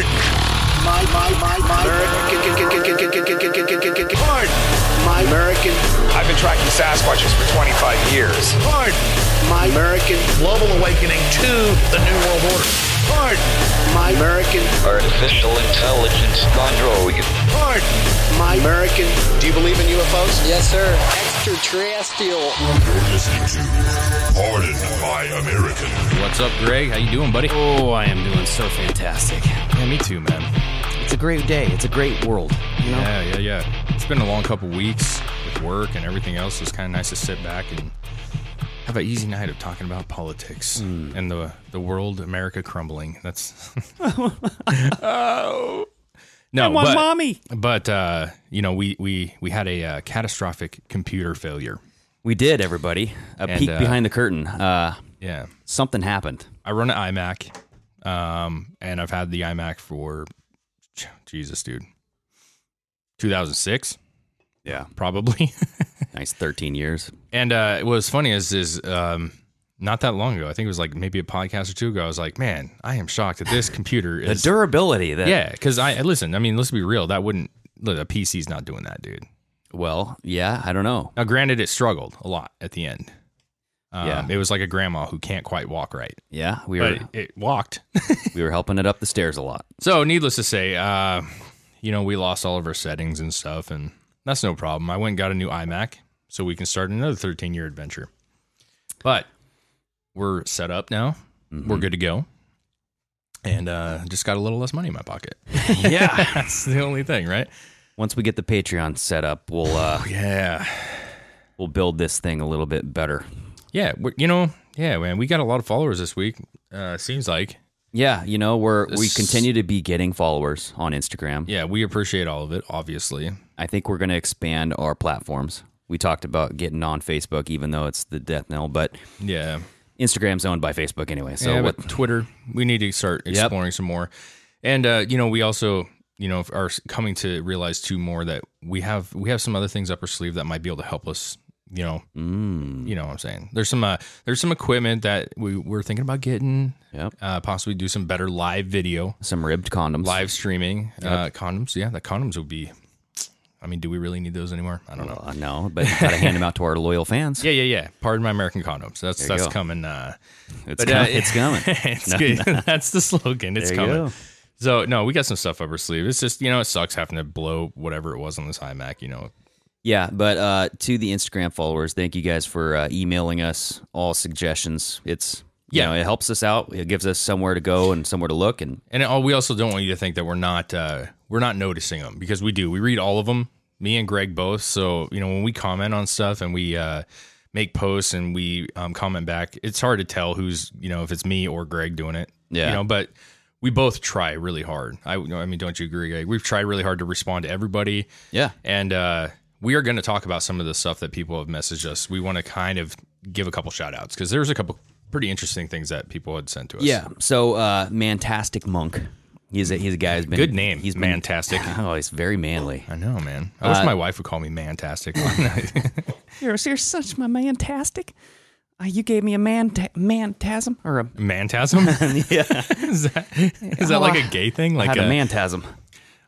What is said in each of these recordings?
Pardon. My, my, my, my American. Pardon. My American. I've been tracking Sasquatches for 25 years. Pardon. My American. Global awakening to the New World Order. Pardon. My American. Artificial intelligence android. Pardon. My American. Do you believe in UFOs? Yes, sir. Extraterrestrial. You're listening to Pardon My American. What's up, Greg? How you doing, buddy? Oh, I am doing so fantastic. Yeah, me too, man. It's a great day. It's a great world. You know? Yeah, yeah, yeah. It's been a long couple weeks with work and everything else. It's kind of nice to sit back and have an easy night of talking about politics Mm. and the the world, America crumbling. That's oh no, I want but, mommy. But uh, you know, we we we had a uh, catastrophic computer failure. We did, everybody. A And, peek uh, behind the curtain. Uh, Yeah, something happened. I run an iMac, um, and I've had the iMac for Jesus, dude, 2006, Yeah. probably. Nice 13 years. And uh, what was funny is is um, not that long ago. I think it was like maybe a podcast or two ago. I was like, man, I am shocked that this computer The is durability that. yeah. Because I listen. I mean, let's be real. That wouldn't look, a PC's not doing that, dude. Well, yeah, I don't know. Now, granted, it struggled a lot at the end. Um, Yeah. it was like a grandma who can't quite walk right, Yeah, we were but it, it walked. we were helping it up the stairs a lot. So, needless to say, uh, you know, we lost all of our settings and stuff, and that's no problem. I went and got a new iMac so we can start another 13 year adventure. But we're set up now. We're good to go. And uh, just got a little less money in my pocket. Yeah. that's the only thing, right? Once we get the Patreon set up, we'll uh, Yeah. we'll build this thing a little bit better. Yeah. You know, yeah, man, we got a lot of followers this week. Uh, seems like. Yeah, you know, we're we continue to be getting followers on Instagram. Yeah, we appreciate all of it, obviously. I think we're going to expand our platforms. We talked about getting on Facebook, even though it's the death knell, but Yeah. Instagram's owned by Facebook anyway. So yeah, what? Twitter, we need to start Yep. exploring some more. And uh, you know, we also, you know, are coming to realize too more that we have we have some other things up our sleeve that might be able to help us. You know, Mm, you know what I'm saying. There's some uh, there's some equipment that we we're thinking about getting. Yep. Uh, possibly do some better live video, some ribbed condoms. live streaming, uh, condoms. Yeah, the condoms would be. I mean, do we really need those anymore? I don't know. Uh, no, but you got to hand them out to our loyal fans. Yeah, yeah, yeah. Pardon my American condoms. That's that's go. coming. Uh, it's, but, com- uh, it's coming. it's No, good. no. That's the slogan. It's There coming. So no, we got some stuff up our sleeve. It's just you know it sucks having to blow whatever it was on this iMac. You know, Yeah, but uh, to the Instagram followers, thank you guys for uh, emailing us all suggestions. It's you Yeah. know, it helps us out. It gives us somewhere to go and somewhere to look. And and it, we also don't want you to think that we're not uh, we're not noticing them because we do. We read all of them. Me and Greg both. So you know when we comment on stuff and we uh, make posts and we um, comment back, it's hard to tell who's you know if it's me or Greg doing it. Yeah. You know, but we both try really hard. I I mean, don't you agree, Greg? We've tried really hard to respond to everybody. yeah, And uh, we are going to talk about some of the stuff that people have messaged us. We want to kind of give a couple shout outs because there's a couple pretty interesting things that people had sent to us. yeah. So, uh, Mantastic Monk. He's a he's a guy who's been Good name. He's He's been- Mantastic. Oh, he's very manly. I know, man. I wish Uh, my wife would call me Mantastic. You're, you're such my mantastic. Uh, you gave me a man mantasm or a Mantasm? yeah. is that, is that like a gay thing? Like I had a a- mantasm.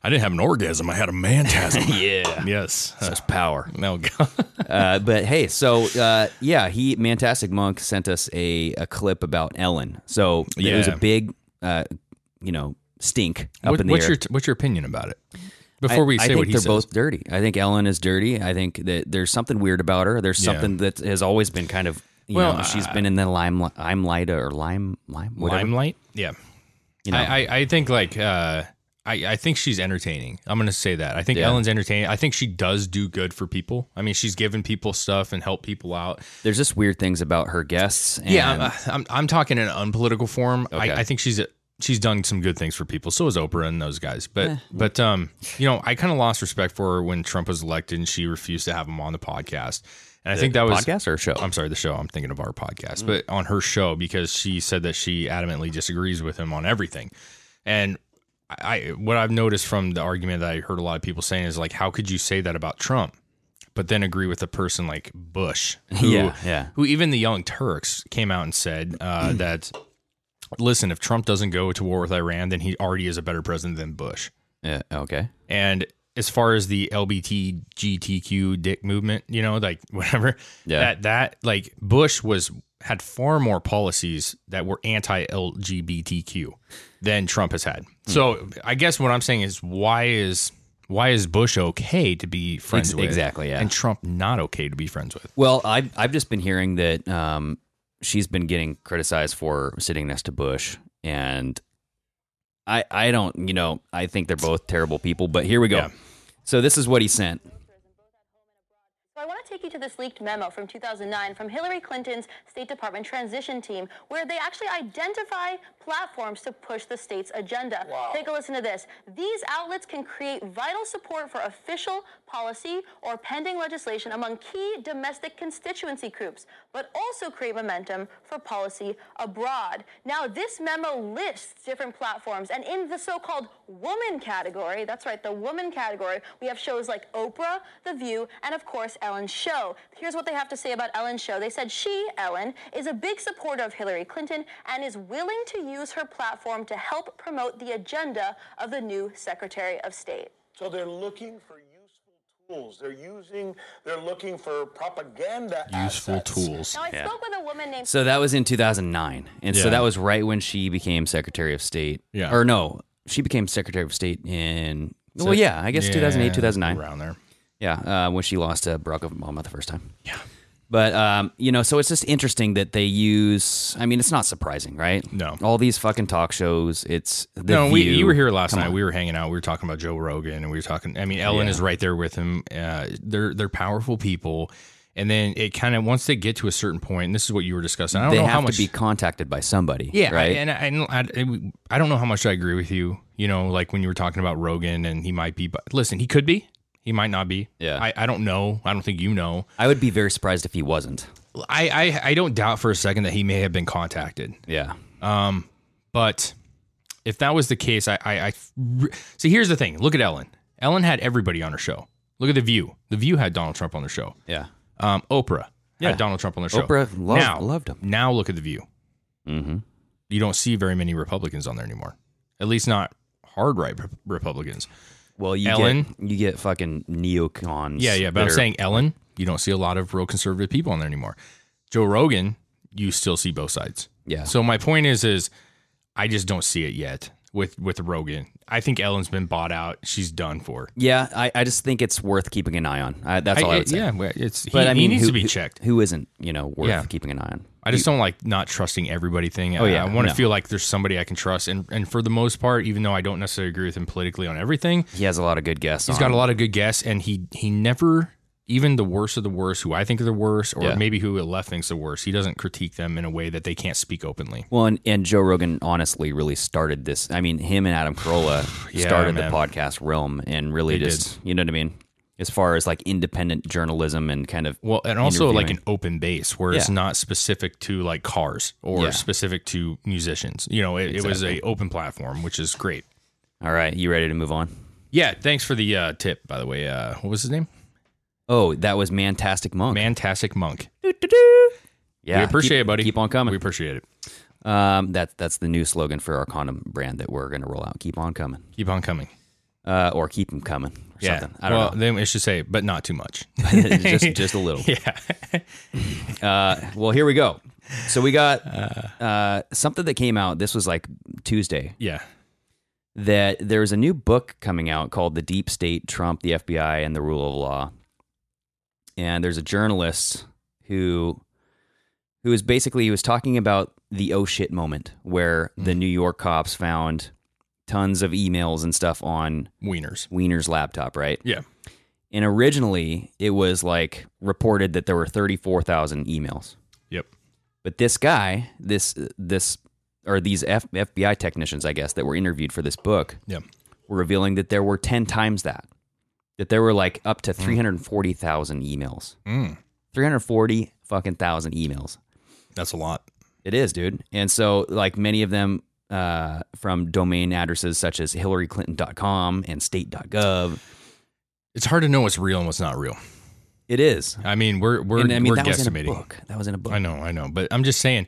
I didn't have an orgasm. I had a mantasm. Yeah. yes. Uh, Such power. no, God. Uh, but hey, so uh, yeah, he Mantastic Monk sent us a, a clip about Ellen. So it was a big, uh, you know, stink up What- in the what's air. your what's your opinion about it? Before we I, say I think what he they're says. both dirty. I think Ellen is dirty. I think that there's something weird about her. There's Yeah. something that has always been kind of, you Well, know, she's uh, been in the limelight, limelight or lime, lime, whatever. Limelight? Yeah. You know, I, I, I think like uh, I, I think she's entertaining. I'm gonna say that. I think Yeah. Ellen's entertaining. I think she does do good for people. I mean, she's given people stuff and helped people out. there's just weird things about her guests. And yeah, I'm, I'm I'm talking in an unpolitical form. Okay. I, I think she's a she's done some good things for people. So is Oprah and those guys. But but um, you know, I kind of lost respect for her when Trump was elected and she refused to have him on the podcast. And I think that was podcast or show? I'm sorry, the show. I'm thinking of our podcast, but on her show because she said that she adamantly disagrees with him on everything. And I, what I've noticed from the argument that I heard a lot of people saying is like, how could you say that about Trump, but then agree with a person like Bush, who, Yeah, yeah. who even the Young Turks came out and said uh, that, listen, if Trump doesn't go to war with Iran, then he already is a better president than Bush. Yeah. Okay. And as far as the LBTGTQ dick movement, you know, like whatever, Yeah. that that like Bush was had far more policies that were anti LGBTQ than Trump has had. So I guess what I'm saying is why is why is Bush okay to be friends Ex- with exactly, yeah. and Trump not okay to be friends with? Well, I've I've just been hearing that um, she's been getting criticized for sitting next to Bush, and I I don't you know I think they're both terrible people. But here we go. Yeah. So this is what he sent. So I want to take you to this leaked memo from 2009 from Hillary Clinton's State Department transition team, where they actually identify platforms to push the state's agenda. Take a listen to this. These outlets can create vital support for official policy or pending legislation among key domestic constituency groups, but also create momentum for policy abroad. Now, this memo lists different platforms, and in the so-called woman category, that's right, the woman category, we have shows like Oprah, The View, and of course Ellen's Show. Here's what they have to say about Ellen's Show. They said she, Ellen, is a big supporter of Hillary Clinton and is willing to use her platform to help promote the agenda of the new Secretary of State. So they're looking for tools. They're using, they're looking for propaganda Useful assets. tools. Now, I spoke with a woman named So that was in 2009, and so that was right when she became Secretary of State. Yeah. Or no, she became Secretary of State in. Well, yeah, I guess 2008, 2009. around there. Yeah, uh, when she lost to Barack Obama the first time. Yeah. But um, you know, so it's just interesting that they use. I mean, it's not surprising, right? No. All these fucking talk shows. It's no, we, you were here last Come night. on. We were hanging out. We were talking about Joe Rogan, and we were talking. I mean, Ellen Yeah. is right there with him. Uh, they're they're powerful people, and then it kind of once they get to a certain point, and this is what you were discussing. I don't they know have how much to be contacted by somebody. Yeah, right. And I, and I, I don't know how much I agree with you. You know, like when you were talking about Rogan, and he might be. But listen, he could be. He might not be. Yeah. I, I don't know. I don't think you know. I would be very surprised if he wasn't. I, I I don't doubt for a second that he may have been contacted. Yeah. Um, but if that was the case, I, I, I see. Here's the thing. Look at Ellen. Ellen had everybody on her show. Look at the View. The View had Donald Trump on their show. Yeah. Um, Oprah Yeah. had Donald Trump on their show. Oprah loved- now, loved him. Now look at the View. Mm-hmm. You don't see very many Republicans on there anymore. At least not hard right Re- Republicans. Well, you Ellen. get you get fucking neocons. Yeah, yeah. But I'm are- saying Ellen. You don't see a lot of real conservative people on there anymore. Joe Rogan. You still see both sides. Yeah. So my point is, is I just don't see it yet with with Rogan. I think Ellen's been bought out. She's done for. Yeah, I, I just think it's worth keeping an eye on. I, that's all I, I- would say. yeah, it's- he- but I he mean, needs who- to be who- checked. Who isn't, you know, worth Yeah. keeping an eye on? I just don't like not trusting everybody thing. Oh, yeah, I, want to no. feel like there's somebody I can trust, and and for the most part, even though I don't necessarily agree with him politically on everything, He has a lot of good guests. he's on. got a lot of good guests, and he he never even the worst of the worst, who I think are the worst, or Yeah. maybe who the left thinks the worst. He doesn't critique them in a way that they can't speak openly. Well, and, and Joe Rogan honestly really started this. I mean, him and Adam Carolla Yeah, started man. the podcast realm and really They just, you know what I mean? As far as like independent journalism and kind of Well, and also like an open base where it's not specific to like cars or Yeah. specific to musicians. You know, it, it was Exactly. a open platform, which is great. All right, you ready to move on? Yeah, thanks for the uh, tip, by the way. Uh, what was his name? Oh, that was Mantastic Monk. Mantastic Monk. yeah, we appreciate keep- it, buddy. Keep on coming. We appreciate it. Um, that that's the new slogan for our condom brand that we're going to roll out. Keep on coming, Keep on coming. Uh, or keep them coming. Or Yeah. something. I don't well, know. then it should say, but not too much. just just a little. yeah. Uh, well, here we go. So we got uh, something that came out. This was like Tuesday. Yeah. That there's a new book coming out called "The Deep State: Trump, the FBI, and the Rule of Law." And there's a journalist who who is basically he was talking about the oh shit moment where the New York cops found tons of emails and stuff on Weiners. Weiner's laptop, right? Yeah. And originally, it was like reported that there were 34,000 emails. Yep. But this guy, this this or these F- FBI technicians, I guess, that were interviewed for this book, Yeah. were revealing that there were ten times that. That there were like up Hmm. to three hundred forty thousand emails. Mm. Three hundred forty fucking thousand emails. That's a lot. It is, dude. And so, like many of them uh, from domain addresses such as HillaryClinton.com and State.gov. It's hard to know what's real and what's not real. It is. I mean, we're we're And, I mean, we're that was in a guesstimating. book. That was in a book. I know, I know, but I'm just saying.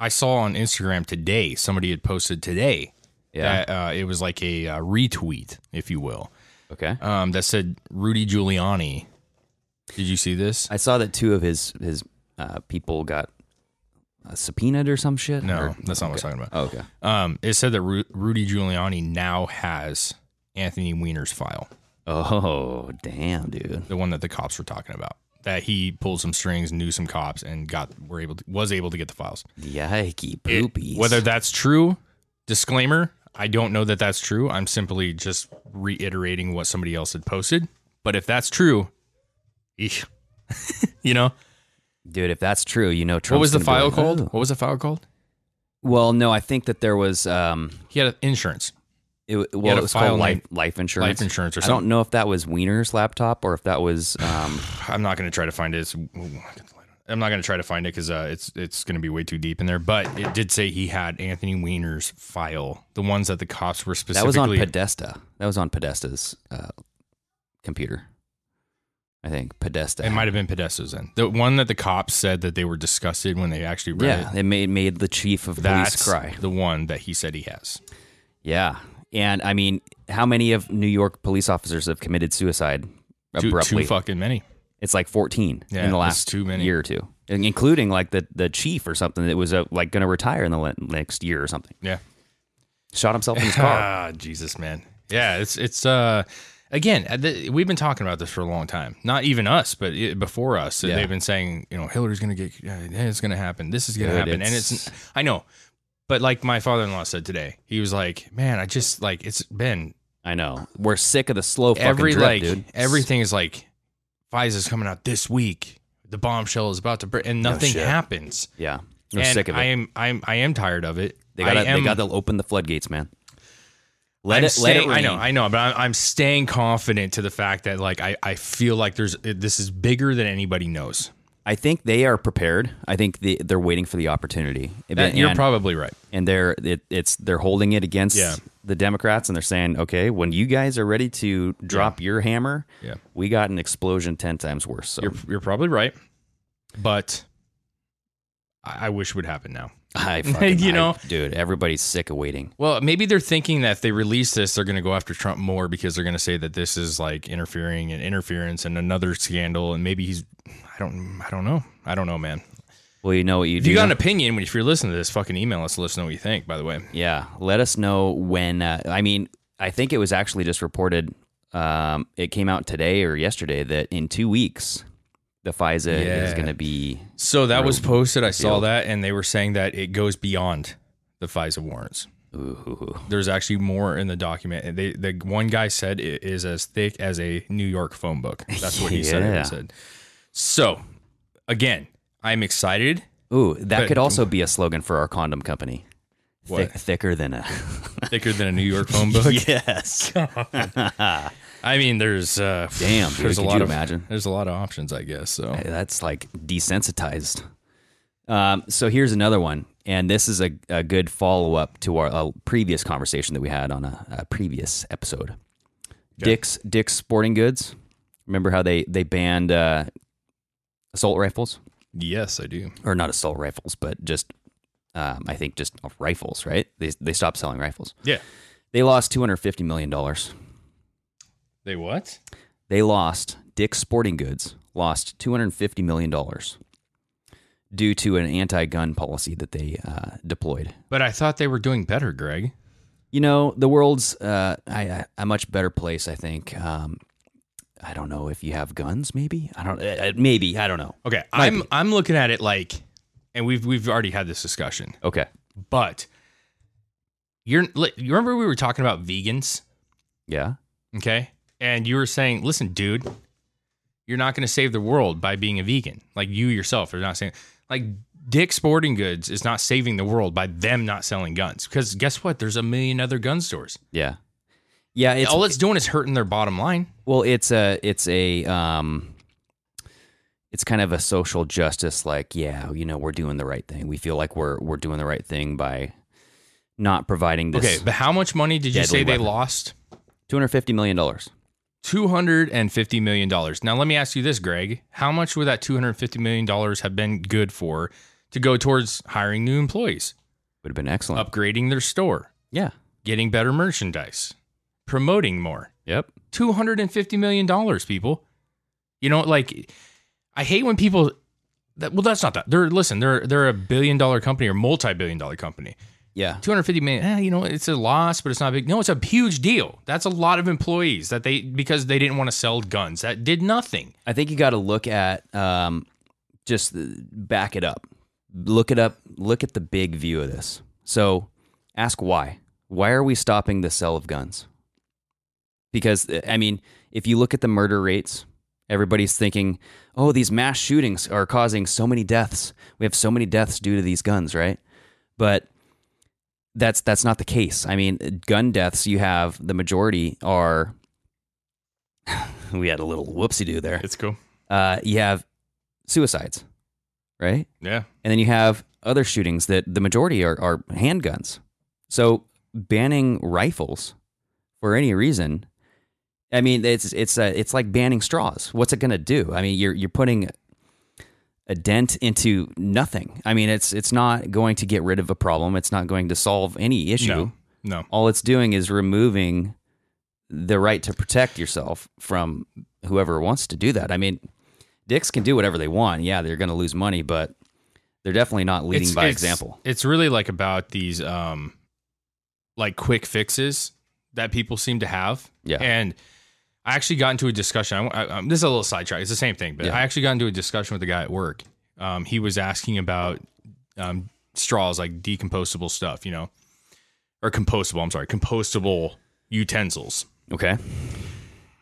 I saw on Instagram today somebody had posted today Yeah. that uh, it was like a uh, retweet, if you will, Okay. um, that said Rudy Giuliani. Did you see this? I saw that two of his his uh, people got uh, subpoenaed or some shit. No, or- that's not what. I'm talking about. Oh, okay. Um, it said that Ru- Rudy Giuliani now has Anthony Weiner's file, Oh, damn, dude. the one that the cops were talking about. That he pulled some strings, knew some cops, and got were able to, was able to get the files. Yikey It- poopies. whether that's true, disclaimer, I don't know that that's true. I'm simply just reiterating what somebody else had posted. But if that's true, eesh. you know, dude, if that's true, you know, what was the file like, called? "Oh." What was the file called? Well, no, I think that there was. Um, He had insurance. it, well, it was called life, life insurance. Life insurance or I don't know if that was Weiner's laptop or if that was. Um, I'm not going to try to find it. It's, I'm not going to try to find it because uh, it's it's going to be way too deep in there. But it did say he had Anthony Weiner's file, the ones that the cops were specifically. that was on Podesta. That was on Podesta's uh, computer. I think Podesta. It might have been Podesta's then. The one that the cops said that they were disgusted when they actually read Yeah, it. it made made the chief of police cry. the one that he said he has. Yeah, and I mean, how many of New York police officers have committed suicide Too, abruptly? too fucking many. It's like 14 Yeah, in the that's last too many. year or two, in- including like the the chief or something that was uh, like going to retire in the le- next year or something. Yeah. Shot himself in his car. Ah, Jesus, man. Yeah, it's it's uh again, uh, th- we've been talking about this for a long time. Not even us, but it, before us, Yeah. they've been saying, you know, Hillary's going to get uh, it's going to happen. This is going to happen. And it's- it's I know. But like my father-in-law said today, he was like, "Man, I just like it's been I know. We're sick of the slow fucking every drip, like dude. everything is like FISA's coming out this week. The bombshell is about to break and nothing shit. happens. Yeah, we're and sick of it. I am I'm I am tired of it. they got they got to open the floodgates, man. Let I'm it let it I know. I know, but I'm, I'm staying confident to the fact that like I, I feel like there's this is bigger than anybody knows. I think they are prepared. I think they, they're waiting for the opportunity. That- you're probably right. and they're it, it's they're holding it against Yeah. the Democrats, and they're saying, okay, when you guys are ready to drop your hammer, Yeah. we got an explosion ten times worse. So You're you're probably right, but I, I wish it would happen now. I fucking, You I- know? dude, everybody's sick of waiting. Well, maybe they're thinking that if they release this, they're going to go after Trump more because they're going to say that this is like interfering and interference and another scandal, and maybe he's I don't I don't know I don't know, man. Well, you know what you If do. you got an opinion, when if you're listening to this, fucking email us. Let us know what you think. By the way, yeah, let us know when. Uh, I mean, I think it was actually just reported. Um, it came out today or yesterday that in two weeks, the FISA is going to be. So that was posted. I saw that, and they were saying that it goes beyond the FISA warrants. Ooh, There's actually more in the document. And They, the one guy said it is as thick as a New York phone book. That's what he said. Yeah. It said. So, again, I'm excited. ooh, that But- could also be a slogan for our condom company. What? Thick, thicker than a. Thicker than a New York phone book. yes. I mean, there's uh, Damn, dude, there's a lot of imagine? There's a lot of options, I guess. So That's like desensitized. Um, so here's another one, and this is a, a good follow up to our a previous conversation that we had on a, a previous episode. Dick's Dick's Sporting Goods. Remember how they they banned uh, assault rifles, yes, I do. or not assault rifles, but just um, I think just rifles. Right? They they stopped selling rifles. Yeah. They lost two hundred fifty million dollars. They what? They lost Dick's Sporting Goods lost two hundred fifty million dollars due to an anti-gun policy that they uh, deployed. But I thought they were doing better, Greg. You know, the world's uh, I, I, a much better place. I think. Um, I don't know if you have guns. Maybe I don't. Uh, maybe I don't know. Okay, Might I'm be. I'm looking at it like, and we've we've already had this discussion. Okay. But you're you remember we were talking about vegans, Yeah. okay? And you were saying, "Listen, dude, you're not going to save the world by being a vegan. Like you yourself are not saying like Dick Sporting Goods is not saving the world by them not selling guns. Because guess what? There's a million other gun stores. Yeah. Yeah, it's All it's doing is hurting their bottom line. well, it's a it's a um it's kind of a social justice like, yeah, you know, we're doing the right thing. We feel like we're we're doing the right thing by not providing this Okay, but how much money did you say they lost? 250 million dollars. $250 million. Now, let me ask you this, Greg. How much would that $250 million have been good for to go towards hiring new employees, Would have been excellent. upgrading their store, Yeah. getting better merchandise, promoting more? Yep. $250 million, people. You know, like, I hate when people. That, well, that's not that. They're listen. They're they're a billion dollar company or multi billion dollar company. Yeah. 250 million. Eh, you know, it's a loss, but it's not big. No, it's a huge deal. That's a lot of employees that they because they didn't want to sell guns. That did nothing. I think you got to look at um, just back it up. Look it up. Look at the big view of this. So ask why. Why are we stopping the sale of guns? Because I mean, if you look at the murder rates, everybody's thinking, "Oh, these mass shootings are causing so many deaths. We have so many deaths due to these guns, right?" But that's that's not the case. I mean, gun deaths you have the majority are we had a little whoopsie do there. It's cool. Uh, you have suicides, right? Yeah. And then you have other shootings that the majority are, are handguns. So banning rifles for any reason, I mean, it's it's uh, it's like banning straws. What's it going to do? I mean, you're you're putting a dent into nothing. I mean, it's it's not going to get rid of a problem. It's not going to solve any issue. No. No. All it's doing is removing the right to protect yourself from whoever wants to do that. I mean, dicks can do whatever they want. Yeah, they're going to lose money, but they're definitely not leading It's- by it's- example. It's really like about these um like quick fixes that people seem to have. Yeah. And I actually got into a discussion. I, I, um, this is a little sidetrack. It's the same thing, but Yeah. I actually got into a discussion with a guy at work. Um, he was asking about um, straws, like decomposable stuff, you know, or compostable. I'm sorry, compostable utensils. Okay.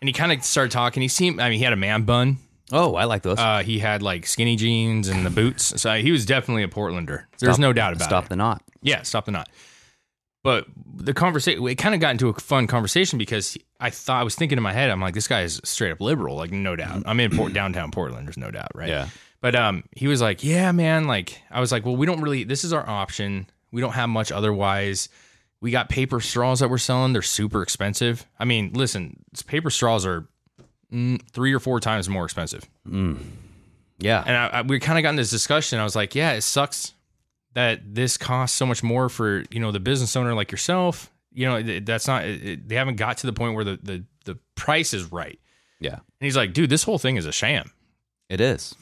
And he kind of started talking. He seemed, I mean, he had a man bun. Oh, I like those. Uh, he had like skinny jeans and the boots. So he was definitely a Portlander. There's Stop- no doubt about stop it. Stop the knot. Yeah, stop the knot. But the conversation, it kind of got into a fun conversation because I thought I was thinking in my head, I'm like, this guy is straight up liberal, like no doubt. I'm in Port, downtown Portland, there's no doubt, right? Yeah. But um, he was like, yeah, man. Like I was like, well, we don't really. This is our option. We don't have much otherwise. We got paper straws that we're selling. They're super expensive. I mean, listen, paper straws are mm, three or four times more expensive. Yeah. And I, I, we kind of got in this discussion. I was like, yeah, it sucks that this costs so much more for you know the business owner like yourself. You know, that's not. It, they haven't got to the point where the the the price is right. Yeah. And he's like, dude, this whole thing is a sham, It is.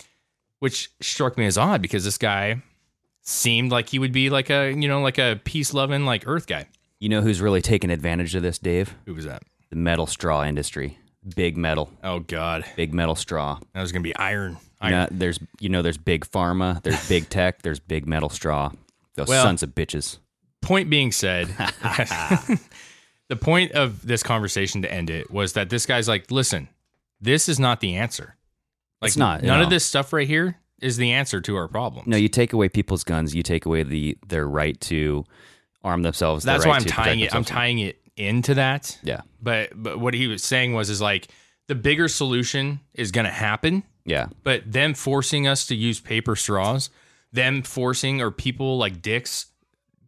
which struck me as odd because this guy seemed like he would be like a you know like a peace loving like Earth guy. You know who's really taking advantage of this, Dave? Who was that? The metal straw industry. Big metal. Oh God, Big metal straw. that was gonna be iron. Know, there's you know there's big pharma, there's big tech, there's big metal straw. Those Well- sons of bitches. point being said, the point of this conversation to end it was that this guy's like, listen, this is not the answer. Like, It's not, None no. of this stuff right here is the answer to our problem. No, you take away people's guns, you take away the their right to arm themselves. That's right why I'm tying it. I'm tying it into that. Yeah. But but what he was saying was is like the bigger solution is going to happen, Yeah. but them forcing us to use paper straws, them forcing or people like dicks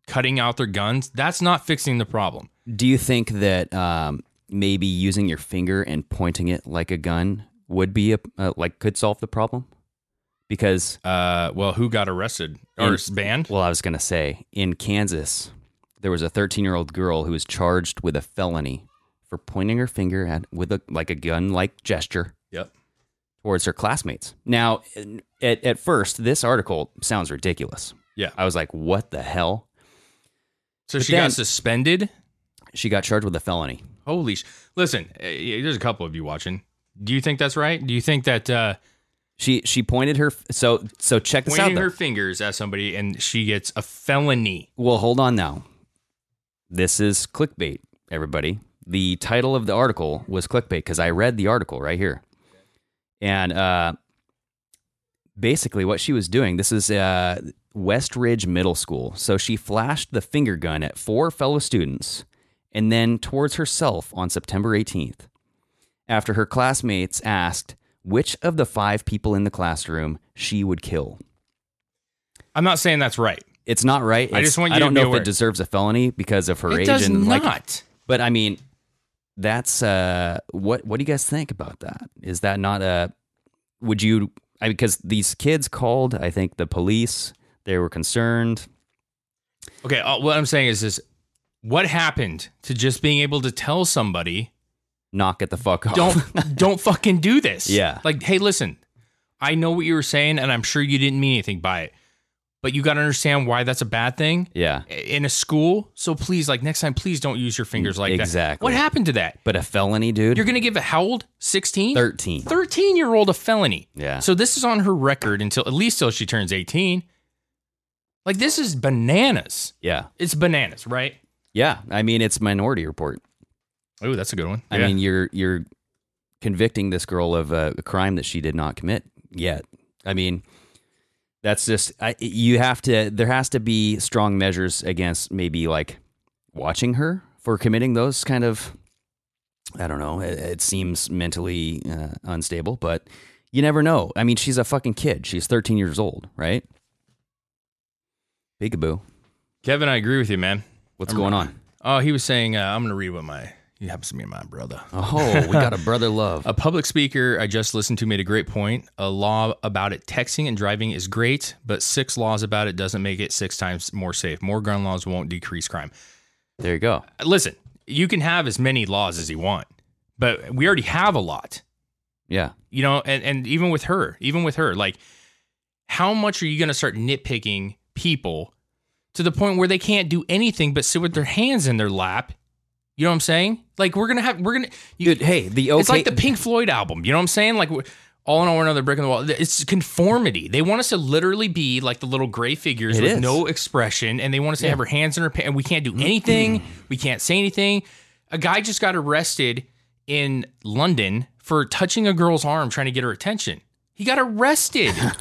cutting out their guns, that's not fixing the problem. Do you think that um, maybe using your finger and pointing it like a gun would be a uh, like could solve the problem? Because Uh, well, who got arrested or in- banned? Well, I was gonna say in Kansas, there was a 13 year old girl who was charged with a felony for pointing her finger at with a like a gun like gesture Yep. towards her classmates. Now, at at first, this article sounds ridiculous. Yeah. I was like, what the hell? So But she got suspended. She got charged with a felony. Holy sh! Listen, uh, there's a couple of you watching. Do you think that's right? Do you think that uh, She she pointed her so so check this out. pointing her fingers at somebody and she gets a felony? Well, hold on now. This is clickbait, everybody. The title of the article was clickbait because I read the article right here. And uh, basically what she was doing this is uh, west ridge middle school so she flashed the finger gun at four fellow students and then towards herself on september 18th after her classmates asked which of the five people in the classroom she would kill I'm not saying that's right. it's not right I just want you i don't know if aware. it deserves a felony because of her It age does and like not. but i mean that's uh what what do you guys think about that is that not a would you I, because these kids called i think the police they were concerned Okay, uh, what I'm saying is this: what happened to just being able to tell somebody, knock it the fuck off don't don't fucking do this? Yeah. Like, hey, listen, I know what you were saying, and I'm sure you didn't mean anything by it, but you got to understand why that's a bad thing yeah in a school. So please, like next time, please don't use your fingers like that. Exactly. What happened to that? but a felony dude You're gonna give a how old? 16? 13 13 year old a felony. Yeah. So this is on her record until at least till she turns 18. Like this is bananas. yeah It's bananas, right? yeah i mean it's minority report Oh, that's a good one. i mean you're you're convicting this girl of a crime that she did not commit yet i mean that's just I, you have to there has to be strong measures against maybe like watching her for committing those kind of i don't know it, it seems mentally uh, unstable but you never know. I mean she's a fucking kid. She's 13 years old right? Peekaboo. Kevin, I agree with you, man. what's I'm- going on? Oh, he was saying, uh, I'm going to read what my, he happens to be my brother. oh we got a brother love A public speaker I just listened to made a great point. A law about it texting and driving is great, but six laws about it doesn't make it six times more safe. More gun laws won't decrease crime. there you go Listen, you can have as many laws as you want, but we already have a lot. yeah You know, and, and even with her, even with her, like, how much are you going to start nitpicking people to the point where they can't do anything but sit with their hands in their lap? You know what I'm saying? Like, we're to have, we're going to, Dude, hey, the okay, it's like the Pink Floyd album. You know what I'm saying? Like, all in all, another brick in the wall. It's conformity. They want us to literally be like the little gray figures It with is. no expression, and they want us to have our hands in our pants, and we can't do anything. we can't say anything. A guy just got arrested in London for touching a girl's arm, trying to get her attention. He got arrested.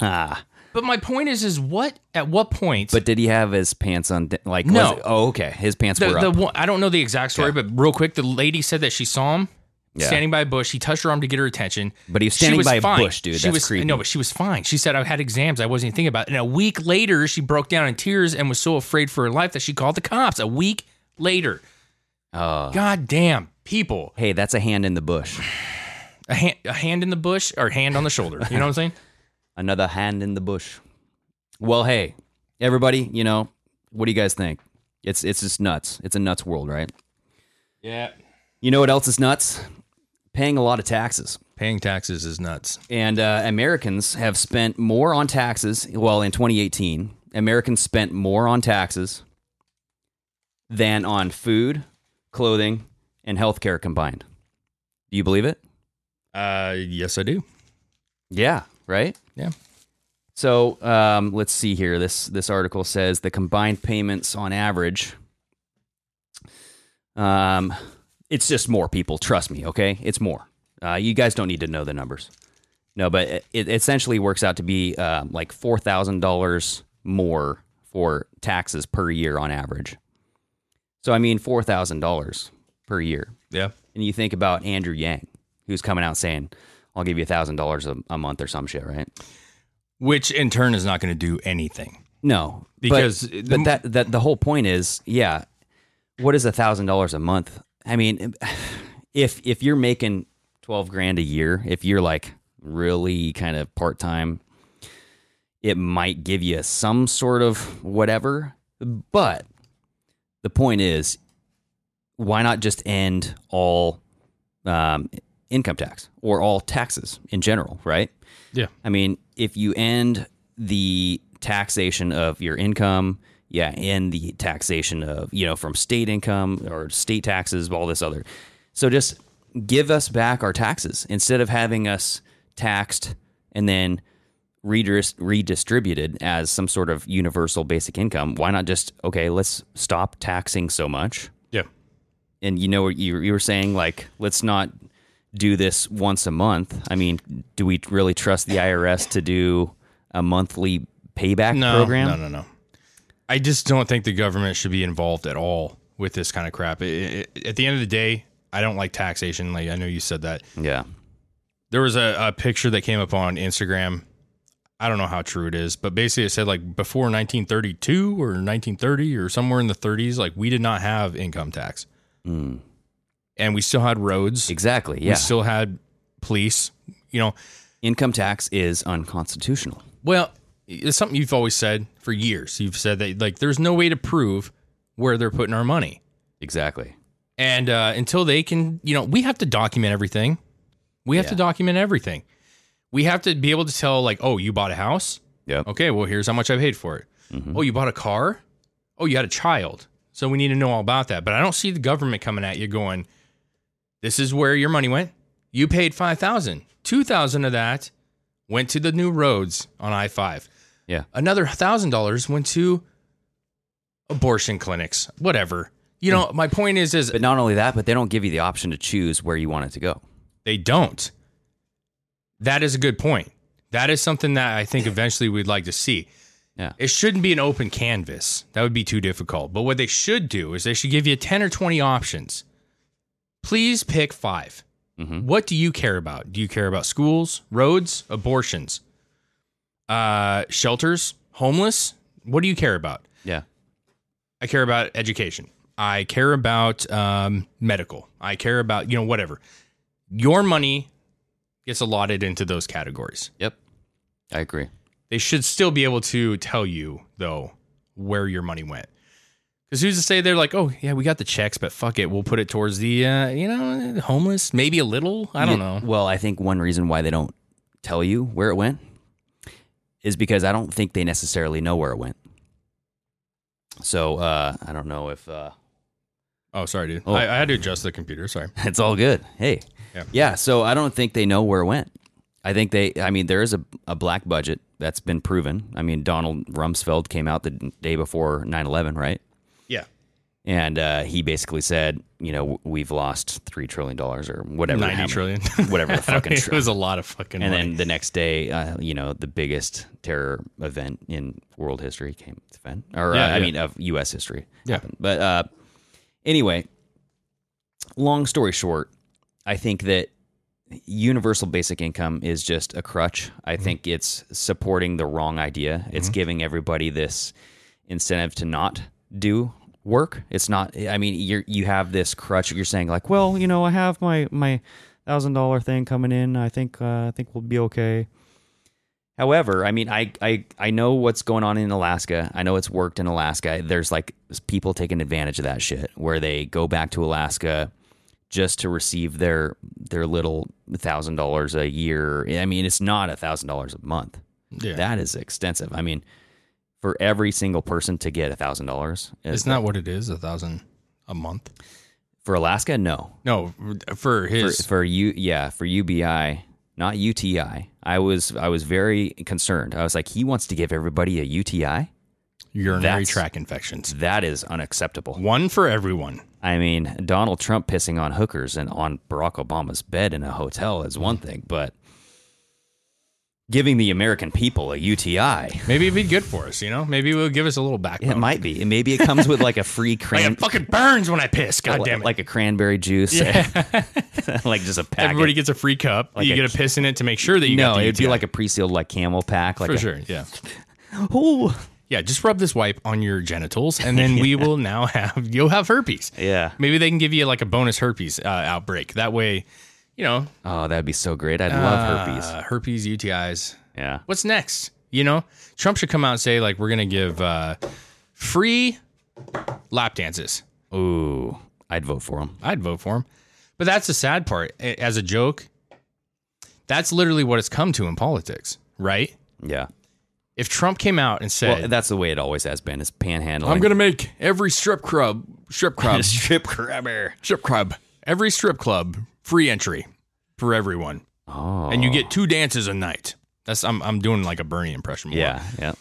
but my point is, is what at what point? But did he have his pants on? Like, No. Was it, oh, okay. His pants the, were the up. one, I don't know the exact story, but real quick, the lady said that she saw him Yeah. standing by a bush. He touched her arm to get her attention. But he was standing by a bush, dude. She That's was creepy. no, but she was fine. She said I had exams. I wasn't even thinking about it. And a week later, she broke down in tears and was so afraid for her life that she called the cops. A week later, Oh. God damn people, Hey, that's a hand in the bush. a hand, a hand in the bush or hand on the shoulder. You know what I'm saying? Another hand in the bush. Well, hey, everybody, you know, what do you guys think? It's it's just nuts. It's a nuts world, right? Yeah. You know what else is nuts? Paying a lot of taxes. Paying taxes is nuts. And uh, Americans have spent more on taxes. Well, in 2018, Americans spent more on taxes than on food, clothing, and healthcare combined. Do you believe it? Uh, yes, I do. Yeah, right? Yeah. So um, let's see here. This this article says the combined payments on average. Um, it's just more people. Trust me. Okay, it's more. Uh, you guys don't need to know the numbers. No, but it, it essentially works out to be uh, like four thousand dollars more for taxes per year on average. So I mean, four thousand dollars per year. Yeah. And you think about Andrew Yang, who's coming out saying, "I'll give you a thousand dollars a month or some shit," right? Which in turn is not going to do anything. No, but- Because but, that that the whole point is, yeah, what is a thousand dollars a month? I mean, if if you're making twelve grand a year, if you're like really kind of part time, it might give you some sort of whatever. But the point is, why not just end all um, income tax or all taxes in general, right? Yeah. I mean, if you end the taxation of your income, yeah, and the taxation of, you know, from state income or state taxes, all this other. So just give us back our taxes instead of having us taxed and then redis- redistributed as some sort of universal basic income. Why not just, okay, let's stop taxing so much. Yeah. And you know what you, you were saying, like, let's not do this once a month. I mean, do we really trust the IRS to do a monthly payback no, program. No, no, no. I just don't think the government should be involved at all with this kind of crap. It, it, at the end of the day, I don't like taxation. Like I know you said that. Yeah. There was a, a picture that came up on Instagram. I don't know how true it is, but basically it said like before 1932 or 1930 or somewhere in the 30s, like we did not have income tax, Mm. And we still had roads. Exactly. Yeah. We still had police. You know, Income tax is unconstitutional. Well, it's something you've always said for years. You've said that like there's no way to prove where they're putting our money. Exactly. And uh, until they can, you know, we have to document everything. We have to document everything. We have to be able to tell, like, oh, you bought a house. Yeah. Okay, well, here's how much I paid for it. Oh, you bought a car. Oh, you had a child. So we need to know all about that. But I don't see the government coming at you going, this is where your money went. You paid 5000 2000 of that went to the new roads on I 5. Yeah. Another $1,000 went to abortion clinics, whatever. You know, my point is, is But not only that, but they don't give you the option to choose where you want it to go. They don't. That is a good point. That is something that I think eventually we'd like to see. Yeah. It shouldn't be an open canvas. That would be too difficult. But what they should do is they should give you 10 or 20 options. Please pick 5 Mm-hmm. What do you care about? Do you care about schools, roads, abortions, uh, shelters, homeless? What do you care about? Yeah. I care about education. I care about um, medical. I care about, you know, whatever. Your money gets allotted into those categories. Yep. I agree. They should still be able to tell you, though, where your money went. Because who's to say they're like, oh, yeah, we got the checks, but fuck it. We'll put it towards the, uh, you know, homeless, maybe a little. I don't know. Well, I think one reason why they don't tell you where it went is because I don't think they necessarily know where it went. So uh, I don't know if uh, Oh, sorry, dude. Oh. I, I had to adjust the computer. Sorry. it's all good. Hey, Yeah. yeah. So I don't think they know where it went. I think they. I mean, there is a, a black budget that's been proven. I mean, Donald Rumsfeld came out the day before 9-11, right? Yeah. And uh, he basically said, you know, we've lost three trillion dollars or whatever, 90 how- trillion. whatever the fucking. it was a lot of fucking and money. then the next day, uh, you know, the biggest terror event in world history came to Fenn, or Yeah, uh, I mean, of U.S. history. Yeah. happened. But uh, anyway, long story short, I think that universal basic income is just a crutch. Mm-hmm. I think it's supporting the wrong idea. It's giving everybody this incentive to not do work. It's not. I mean, you you have this crutch. You're saying like, well, you know, I have my my thousand dollar thing coming in. I think uh, I think we'll be okay. However, I mean, I, I I know what's going on in Alaska. I know it's worked in Alaska. There's like people taking advantage of that shit where they go back to Alaska just to receive their their little thousand dollars a year. I mean, it's not a thousand dollars a month. Yeah. That is extensive. I mean, for every single person to get a thousand dollars, It's not what it is? A thousand a month? for alaska no No, for for, his. for you yeah for ubi not uti i was i was very concerned i was like he wants to give everybody a uti urinary that's- tract infections. that is unacceptable One for everyone. i mean donald trump pissing on hookers and on barack obama's bed in a hotel is one thing but giving the american people a uti Maybe it'd be good for us, you know? Maybe it would give us a little backbone. it might be maybe it comes with like a free Like cran it fucking burns when I piss. God damn it. like a cranberry juice like just a packet. Everybody gets a free cup. Like you a- get a piss in it to make sure that you no, it'd be like a pre-sealed like CamelBak, like for a, sure. Yeah. Oh, Yeah. Just rub this wipe on your genitals, and then we will now have you'll have herpes. yeah. Maybe they can give you like a bonus herpes uh, outbreak. That way, you know, Oh, that'd be so great. I'd love herpes. uh, herpes, UTIs. Yeah. What's next? You know, Trump should come out and say like we're gonna give uh, free lap dances. Ooh, I'd vote for him. I'd vote for him. But that's the sad part. As a joke, that's literally what it's come to in politics, right? Yeah. If Trump came out and said, Well, that's the way it always has been. Is panhandling. "I'm gonna make every strip club, strip club, strip crabber. strip club, every strip club free entry for everyone, Oh, and you get two dances a night." That's I'm I'm doing like a Bernie impression. More. yeah, yeah.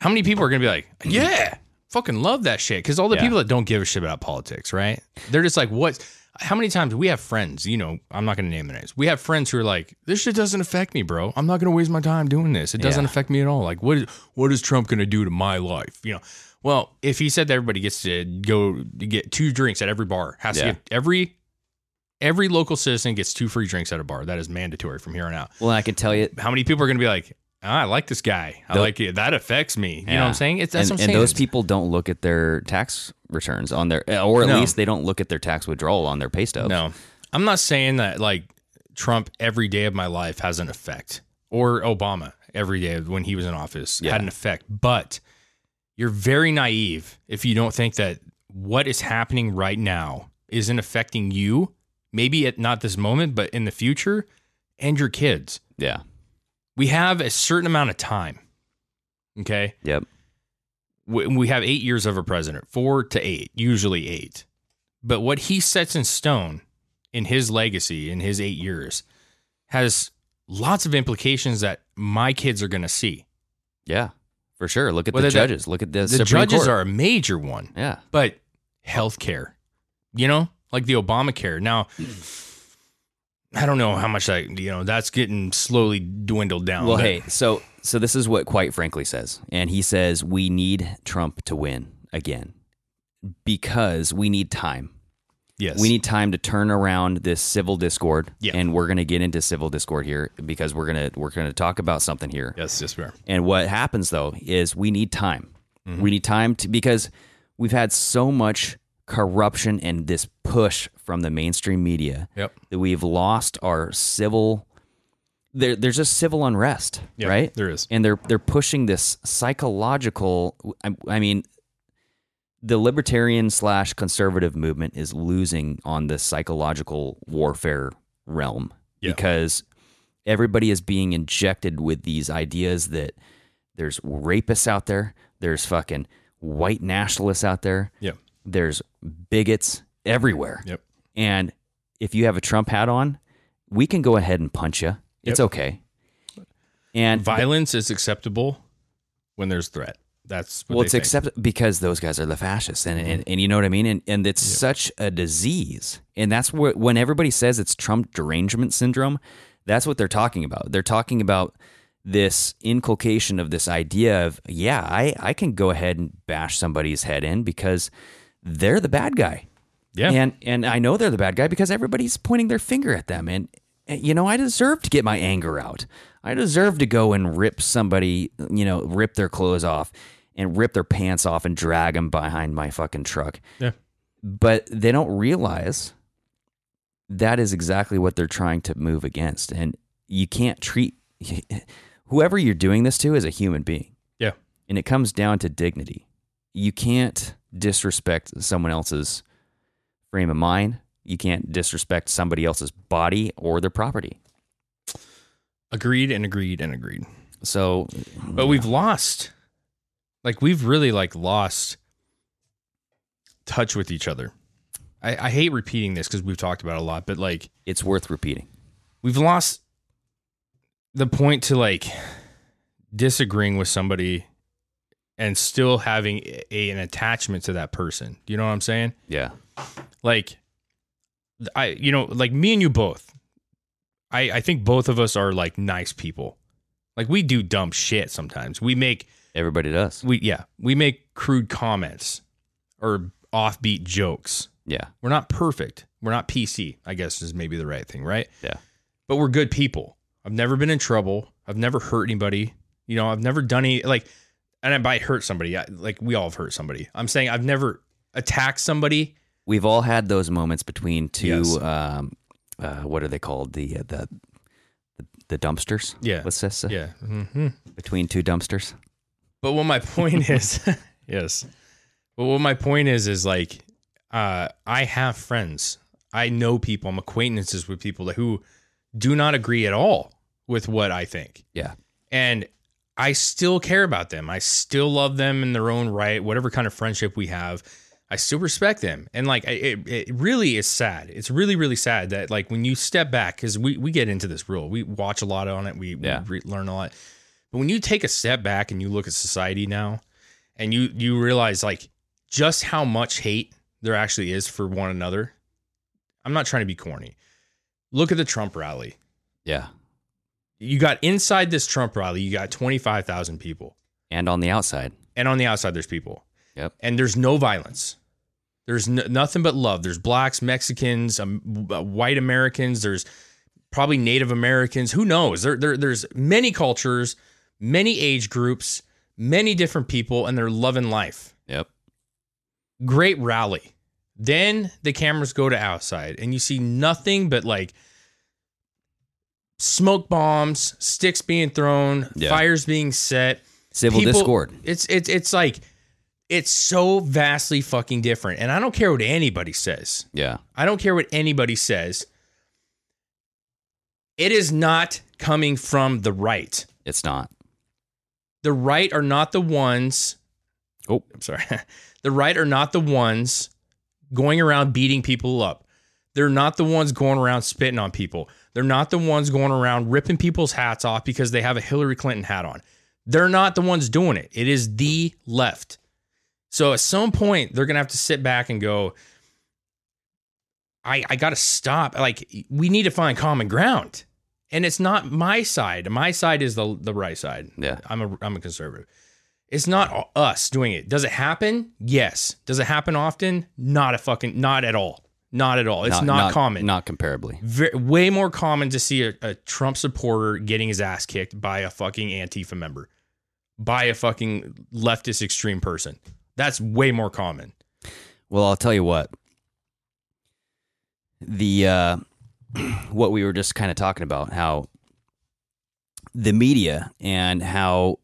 How many people are gonna be like, "Yeah, fucking love that shit because all the Yeah. people that don't give a shit about politics, right? They're just like, what? How many times we have friends? You know, I'm not going to name their names. We have friends who are like, this shit doesn't affect me, bro. I'm not going to waste my time doing this. It doesn't Yeah. affect me at all. Like, what is what is Trump going to do to my life? You know. Well, if he said that everybody gets to go to get two drinks at every bar, has Yeah. to get every every local citizen gets two free drinks at a bar. That is mandatory from here on out. Well, I can tell you, How many people are going to be like, "Ah, I like this guy. I like it. That affects me. You know what I'm saying? It's that's and, what I'm and saying. those people don't look at their tax returns on their, or at No. least they don't look at their tax withdrawal on their pay stubs. No, I'm not saying that like Trump every day of my life has an effect, or Obama every day when he was in office Yeah. had an effect. But you're very naive if you don't think that what is happening right now isn't affecting you. Maybe at not this moment, but in the future, and your kids. Yeah. We have a certain amount of time. Okay. Yep. we we have eight years of a president, four to eight, usually eight. But what he sets in stone in his legacy in his eight years has lots of implications that my kids are going to see. Yeah. For sure. Look at Whether the that- judges. Look at the, The Supreme judges Court. are a major one, Yeah. but healthcare, you know, like the Obamacare. Now, I don't know how much I, you know, that's getting slowly dwindled down. Well, but- hey, so so this is what quite frankly says, and he says we need Trump to win again because we need time. Yes, We need time to turn around this civil discord, Yeah. and we're going to get into civil discord here because we're gonna we're gonna talk about something here. yes, yes, we are. And what happens though is we need time. Mm-hmm. We need time to because we've had so much corruption and this push from the mainstream media Yep. that we've lost our civil there there's just civil unrest, Yeah, right? there is. And they're they're pushing this psychological I, I mean the libertarian slash conservative movement is losing on the psychological warfare realm Yeah. because everybody is being injected with these ideas that there's rapists out there, there's fucking white nationalists out there, Yep. there's bigots everywhere. Yep. And if you have a Trump hat on, we can go ahead and punch you. It's Yep. okay. And Violence is acceptable when there's threat. That's what well, it's think. accept because those guys are the fascists, and, and, mm-hmm. and you know what I mean. And and it's such a disease, and that's what when everybody says it's Trump derangement syndrome, that's what they're talking about. They're talking about this inculcation of this idea of yeah, I I can go ahead and bash somebody's head in because they're the bad guy. Yeah. and and I know they're the bad guy because everybody's pointing their finger at them, and, you know I deserve to get my anger out. I deserve to go and rip somebody, you know, rip their clothes off and rip their pants off and drag them behind my fucking truck. Yeah. But they don't realize that is exactly what they're trying to move against, and you can't treat whoever you're doing this to as a human being. Yeah. And it comes down to dignity. You can't disrespect someone else's frame of mind. You can't disrespect somebody else's body or their property. Agreed and agreed and agreed. So, But we've lost, like we've really like lost touch with each other. I, I hate repeating this because we've talked about it a lot, but like it's worth repeating. we've lost the point to like disagreeing with somebody and still having a, an attachment to that person. Do you know what I'm saying? Yeah. like I you know like me and you both I I think both of us are like nice people. Like we do dumb shit sometimes. We make Everybody does. we yeah, we make crude comments or offbeat jokes. Yeah. We're not perfect. We're not PC, I guess is maybe the right thing, right? Yeah. But we're good people. I've never been in trouble. I've never hurt anybody. You know, I've never done any like and I by hurt somebody, I, like we all have hurt somebody. I'm saying I've never attacked somebody We've all had those moments between two. Yes. Um, uh, what are they called? The uh, the the, dumpsters. Yeah. Let's just say. Yeah. hmm Between two dumpsters. But what my point is, yes. But what my point is is like, uh, I have friends. I know people. I'm acquaintances with people who do not agree at all with what I think, Yeah. and I still care about them. I still love them in their own right. Whatever kind of friendship we have, I still respect them. And like, it, it really is sad. It's really, really sad that like when you step back, because we we get into this real, we watch a lot on it. We, Yeah. we re- learn a lot. But when you take a step back and you look at society now, and you you realize like just how much hate there actually is for one another. I'm not trying to be corny. Look at the Trump rally. Yeah. You got inside this Trump rally, you got 25,000 people. And on the outside. And on the outside, there's people. Yep. And there's no violence. There's nothing but love. There's blacks, Mexicans, um, white Americans. There's probably Native Americans. Who knows? There, there, there's many cultures, many age groups, many different people, and they're loving life. Yep. Great rally. Then the cameras go to outside, and you see nothing but like smoke bombs, sticks being thrown, Yeah. fires being set, Civil discord. It's it's it's like it's so vastly fucking different, and I don't care what anybody says. Yeah. I don't care what anybody says. It is not coming from the right. It's not. The right are not the ones. Oh, I'm sorry. the right are not the ones going around beating people up. They're not the ones going around spitting on people. They're not the ones going around ripping people's hats off because they have a Hillary Clinton hat on. They're not the ones doing it. It is the left. So at some point, they're going to have to sit back and go, I, I got to stop. Like, we need to find common ground. And it's not my side. My side is the, the right side. Yeah. I'm a, I'm a conservative. It's not us doing it. Does it happen? Yes. Does it happen often? Not a fucking, not at all. Not at all. It's not, common. Not comparably. Ve- way more common to see a, a Trump supporter getting his ass kicked by a fucking Antifa member, by a fucking leftist extreme person. That's way more common. Well, I'll tell you what. The uh what we were just kind of talking about how the media and how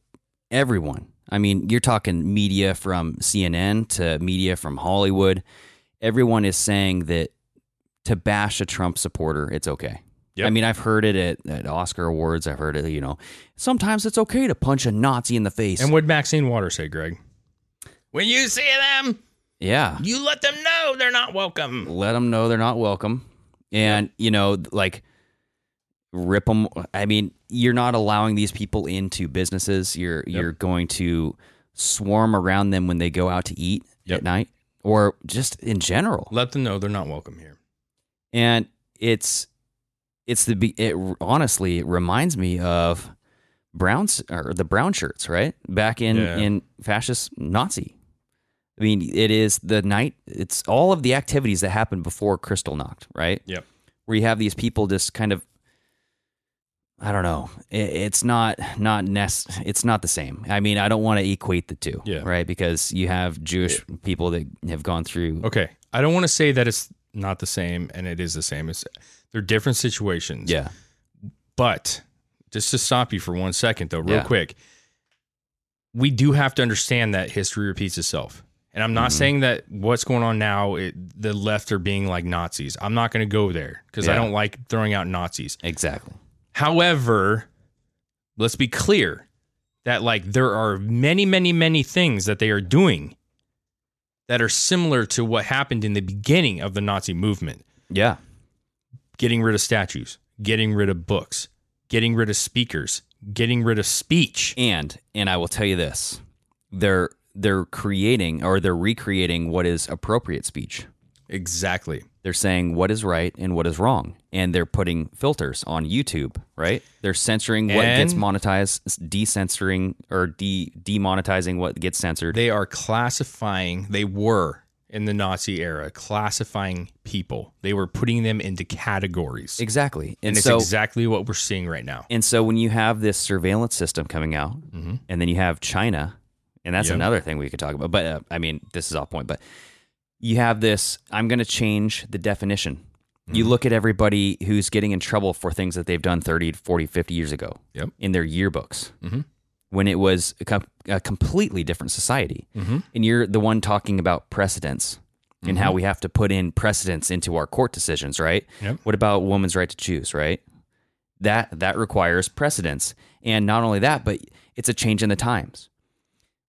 everyone, I mean, you're talking media from CNN to media from Hollywood, everyone is saying that to bash a Trump supporter, it's okay. Yep. I mean, I've heard it at, at Oscar awards. I've heard it, you know, sometimes it's okay to punch a Nazi in the face. And what Maxine Waters say, Greg? When you see them, yeah. you let them know they're not welcome. let them know they're not welcome and you know like rip them i mean you're not allowing these people into businesses. You're you're going to swarm around them when they go out to eat at night or just in general. Let them know they're not welcome here. and it's it's the be- it honestly it reminds me of browns or the brown shirts right? Back in Yeah. in fascist nazi i mean it is the night it's all of the activities that happened before Kristallnacht right Yep. where you have these people just kind of I don't know. It, it's not not nest. It's not the same. I mean, I don't want to equate the two, Yeah. right? Because you have Jewish people that have gone through. Okay. I don't want to say that it's not the same and it is the same. It's they're different situations. Yeah, But just to stop you for one second, though, real Yeah. quick, we do have to understand that history repeats itself. And I'm not Mm-hmm. saying that what's going on now, it, the left are being like Nazis. I'm not going to go there because I don't like throwing out Nazis. exactly. However, let's be clear that like there are many, many, many things that they are doing that are similar to what happened in the beginning of the Nazi movement Yeah, getting rid of statues, getting rid of books, getting rid of speakers, getting rid of speech. and and I will tell you this: they're they're creating or they're recreating what is appropriate speech. Exactly. They're saying what is right and what is wrong, and they're putting filters on YouTube. Right? They're censoring what gets And- monetized, decensoring or de demonetizing what gets censored. They are classifying, they were in the Nazi era, classifying people. They were putting them into categories. exactly, And, it's so exactly what we're seeing right now. And so when you have this surveillance system coming out, mm-hmm. and then you have China, and that's Yep. another thing we could talk about. But uh, I mean, this is off point. But you have this. I'm going to change the definition. You look at everybody who's getting in trouble for things that they've done 30, 40, 50 years ago Yep. in their yearbooks Mhm. when it was a, com- a completely different society. And you're the one talking about precedents and how we have to put in precedents into our court decisions, right? Yep. What about woman's right to choose, right? That that requires precedence. And not only that, but it's a change in the times.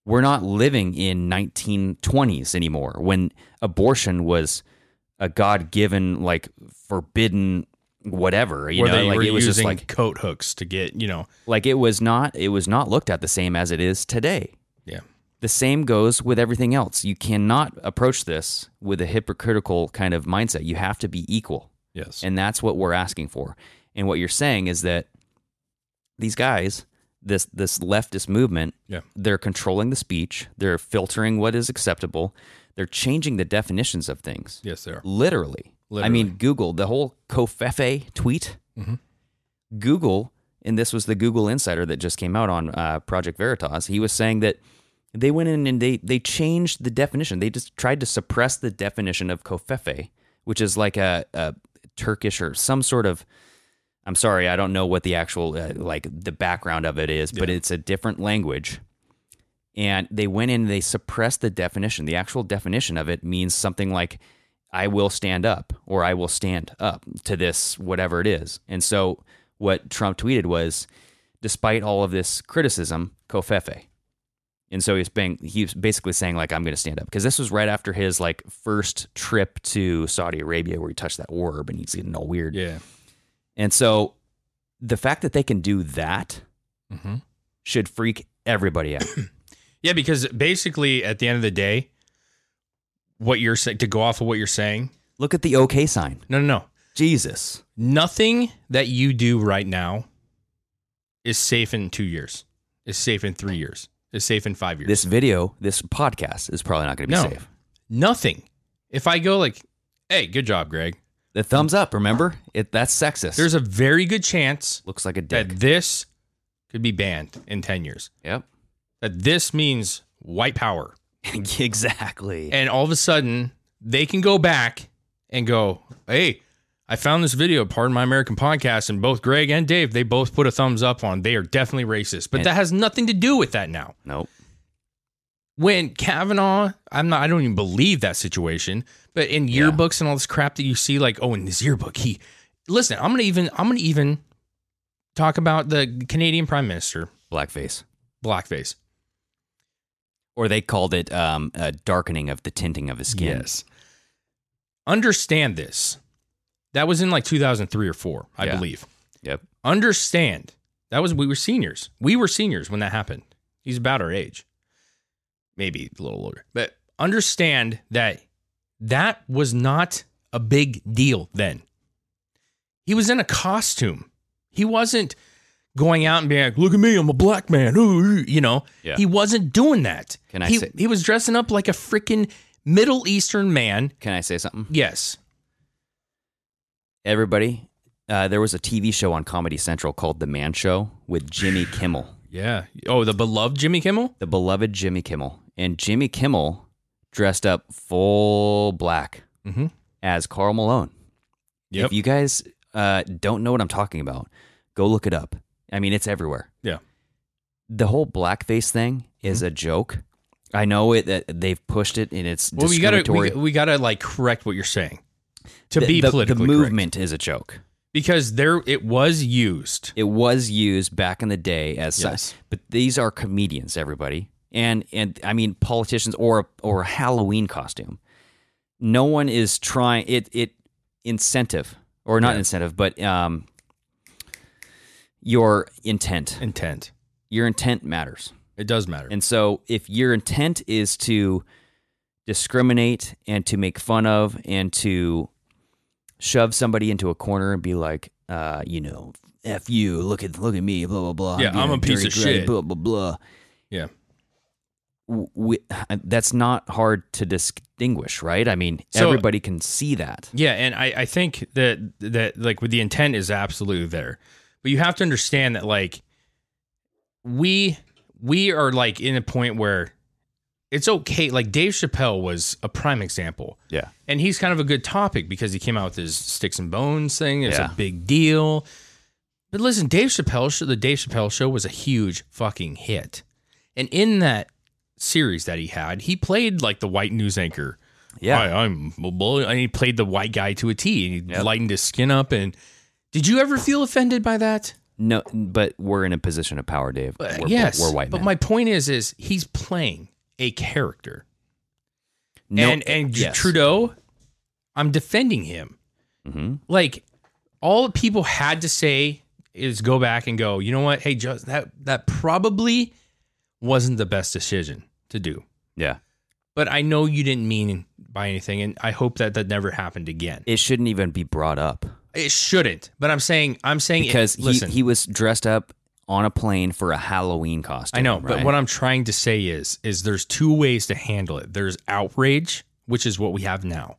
We're not living in 1920s anymore when abortion was a God-given like forbidden whatever, you Where know, like it was just like coat hooks to get, you know, like it was not it was not looked at the same as it is today. yeah. The same goes with everything else. You cannot approach this with a hypocritical kind of mindset. You have to be equal. Yes. And that's what we're asking for. And what you're saying is that these guys, this this leftist movement, Yeah. they're controlling the speech, they're filtering what is acceptable, they're changing the definitions of things. Yes, they are. Literally. I mean, Google, the whole Covfefe tweet, Mhm. Google, and this was the Google Insider that just came out on uh, Project Veritas. He was saying that they went in and they they changed the definition. They just tried to suppress the definition of Covfefe, which is like a, a Turkish or some sort of. I'm sorry, I don't know what the actual uh, like the background of it is, but it's a different language. And they went in and they suppressed the definition. The actual definition of it means something like I will stand up or I will stand up to this, whatever it is. And so what Trump tweeted was, despite all of this criticism, covfefe. And so he's being, he was basically saying like, I'm going to stand up because this was right after his like first trip to Saudi Arabia where he touched that orb and he's getting all weird. Yeah. And so the fact that they can do that Mhm. should freak everybody out. Yeah, because basically at the end of the day, what you're saying to go off of what you're saying. Look at the OK sign. No, no, no. Jesus. Nothing that you do right now is safe in two years. Is safe in three years. Is safe in five years. This video, this podcast is probably not going to be no, safe. nothing. If I go like, "Hey, good job, Greg," The thumbs up, remember? It that's sexist. there's a very good chance looks like a dick. that this could be banned in ten years. Yep. That this means white power, exactly. and all of a sudden they can go back and go, "Hey, I found this video, pardon my American podcast, and both Greg and Dave, they both put a thumbs up on. They are definitely racist, but And- that has nothing to do with that now. Nope. When Kavanaugh, I'm not, I don't even believe that situation, but in yearbooks and all this crap that you see, like, oh, in his yearbook, he, listen, I'm gonna even, I'm gonna even talk about the Canadian Prime Minister, Blackface. blackface. Or they called it um, a darkening of the tinting of his skin. Yes. Understand this. That was in like 2003 or four, I Yeah. believe. Yep. Understand that was we were seniors. We were seniors when that happened. He's about our age, maybe a little older. But understand that that was not a big deal then. He was in a costume. He wasn't going out and being like, "Look at me, I'm a black man." Ooh, ooh," you know, Yeah. he wasn't doing that. Can I he, say- he was dressing up like a freaking Middle Eastern man. Can I say something? Yes. Everybody, uh, there was a TV show on Comedy Central called The Man Show with Jimmy Kimmel, Yeah. Oh, the beloved Jimmy Kimmel. the beloved Jimmy Kimmel. And Jimmy Kimmel dressed up full black Mhm. as Karl Malone. Yep. If you guys uh, don't know what I'm talking about, go look it up. I mean, it's everywhere. Yeah. The whole blackface thing is Mm-hmm. a joke. I know it that they've pushed it and it's Well, we gotta we, we gotta like correct what you're saying to the, be the, politically the correct. movement is a joke. because there it was used. It was used back in the day as such, Yes. but these are comedians, everybody, and and I mean politicians or or a Halloween costume. No one is trying it. It incentive or not Yeah. incentive, but um, your intent. Intent. Your intent matters. It does matter. And so if your intent is to discriminate and to make fun of and to shove somebody into a corner and be like, uh, you know, F you, look at look at me, blah blah blah. Yeah, being I'm a piece of shit. Blah blah blah. yeah. We, uh, that's not hard to distinguish, right? I mean, So- everybody can see that. Yeah, and I, I think that that like with the intent is absolutely there. But you have to understand that like we we are like in a point where it's okay. Like Dave Chappelle was a prime example. Yeah. And he's kind of a good topic because he came out with his sticks and bones thing. It's Yeah. a big deal. But listen, Dave Chappelle show, the Dave Chappelle show was a huge fucking hit. And in that series that he had, he played like the white news anchor. Yeah. Hi, I'm a bully. And he played the white guy to a T. And he Yep. lightened his skin up. And did you ever feel offended by that? No, but we're in a position of power, Dave. Uh, We're, yes. we're white but men. my point is, is he's playing a character. No- and and yes. Trudeau, I'm defending him. Mhm. Like all people had to say is go back and go. You know what? Hey, just that that probably wasn't the best decision to do. Yeah. But I know you didn't mean by anything, and I hope that that never happened again. It shouldn't even be brought up It shouldn't. But I'm saying, I'm saying, because it, listen, he, he was dressed up on a plane for a Halloween costume. I know, but what I'm trying to say is, is there's two ways to handle it. There's outrage, which is what we have now.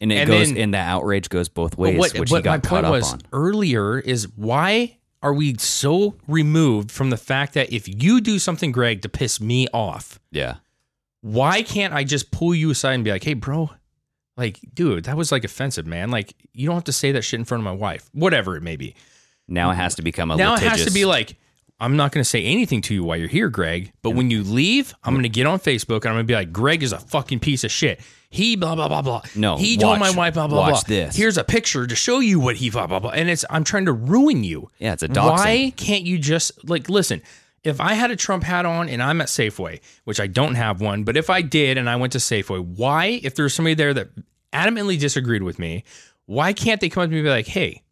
and it and goes then- and the outrage goes both ways, what, which what he got my point up was on. earlier is why are we so removed from the fact that if you do something, Greg, to piss me off, Yeah. why can't I just pull you aside and be like, hey, bro, like, dude, that was like offensive, man. Like, you don't have to say that shit in front of my wife, whatever it may be. Now it has to become a now litigious. it has to be like, I'm not going to say anything to you while you're here, Greg. But when you leave, I'm going to get on Facebook and I'm going to be like, Greg is a fucking piece of shit. He blah blah blah blah. No, he told my wife blah blah watch blah. this. Here's a picture to show you what he blah blah blah. And it's I'm trying to ruin you. Yeah, it's a doxing. Why can't you just like listen? If I had a Trump hat on and I'm at Safeway, which I don't have one, but if I did and I went to Safeway, why, if there's somebody there that adamantly disagreed with me, why can't they come up to me and be like, hey,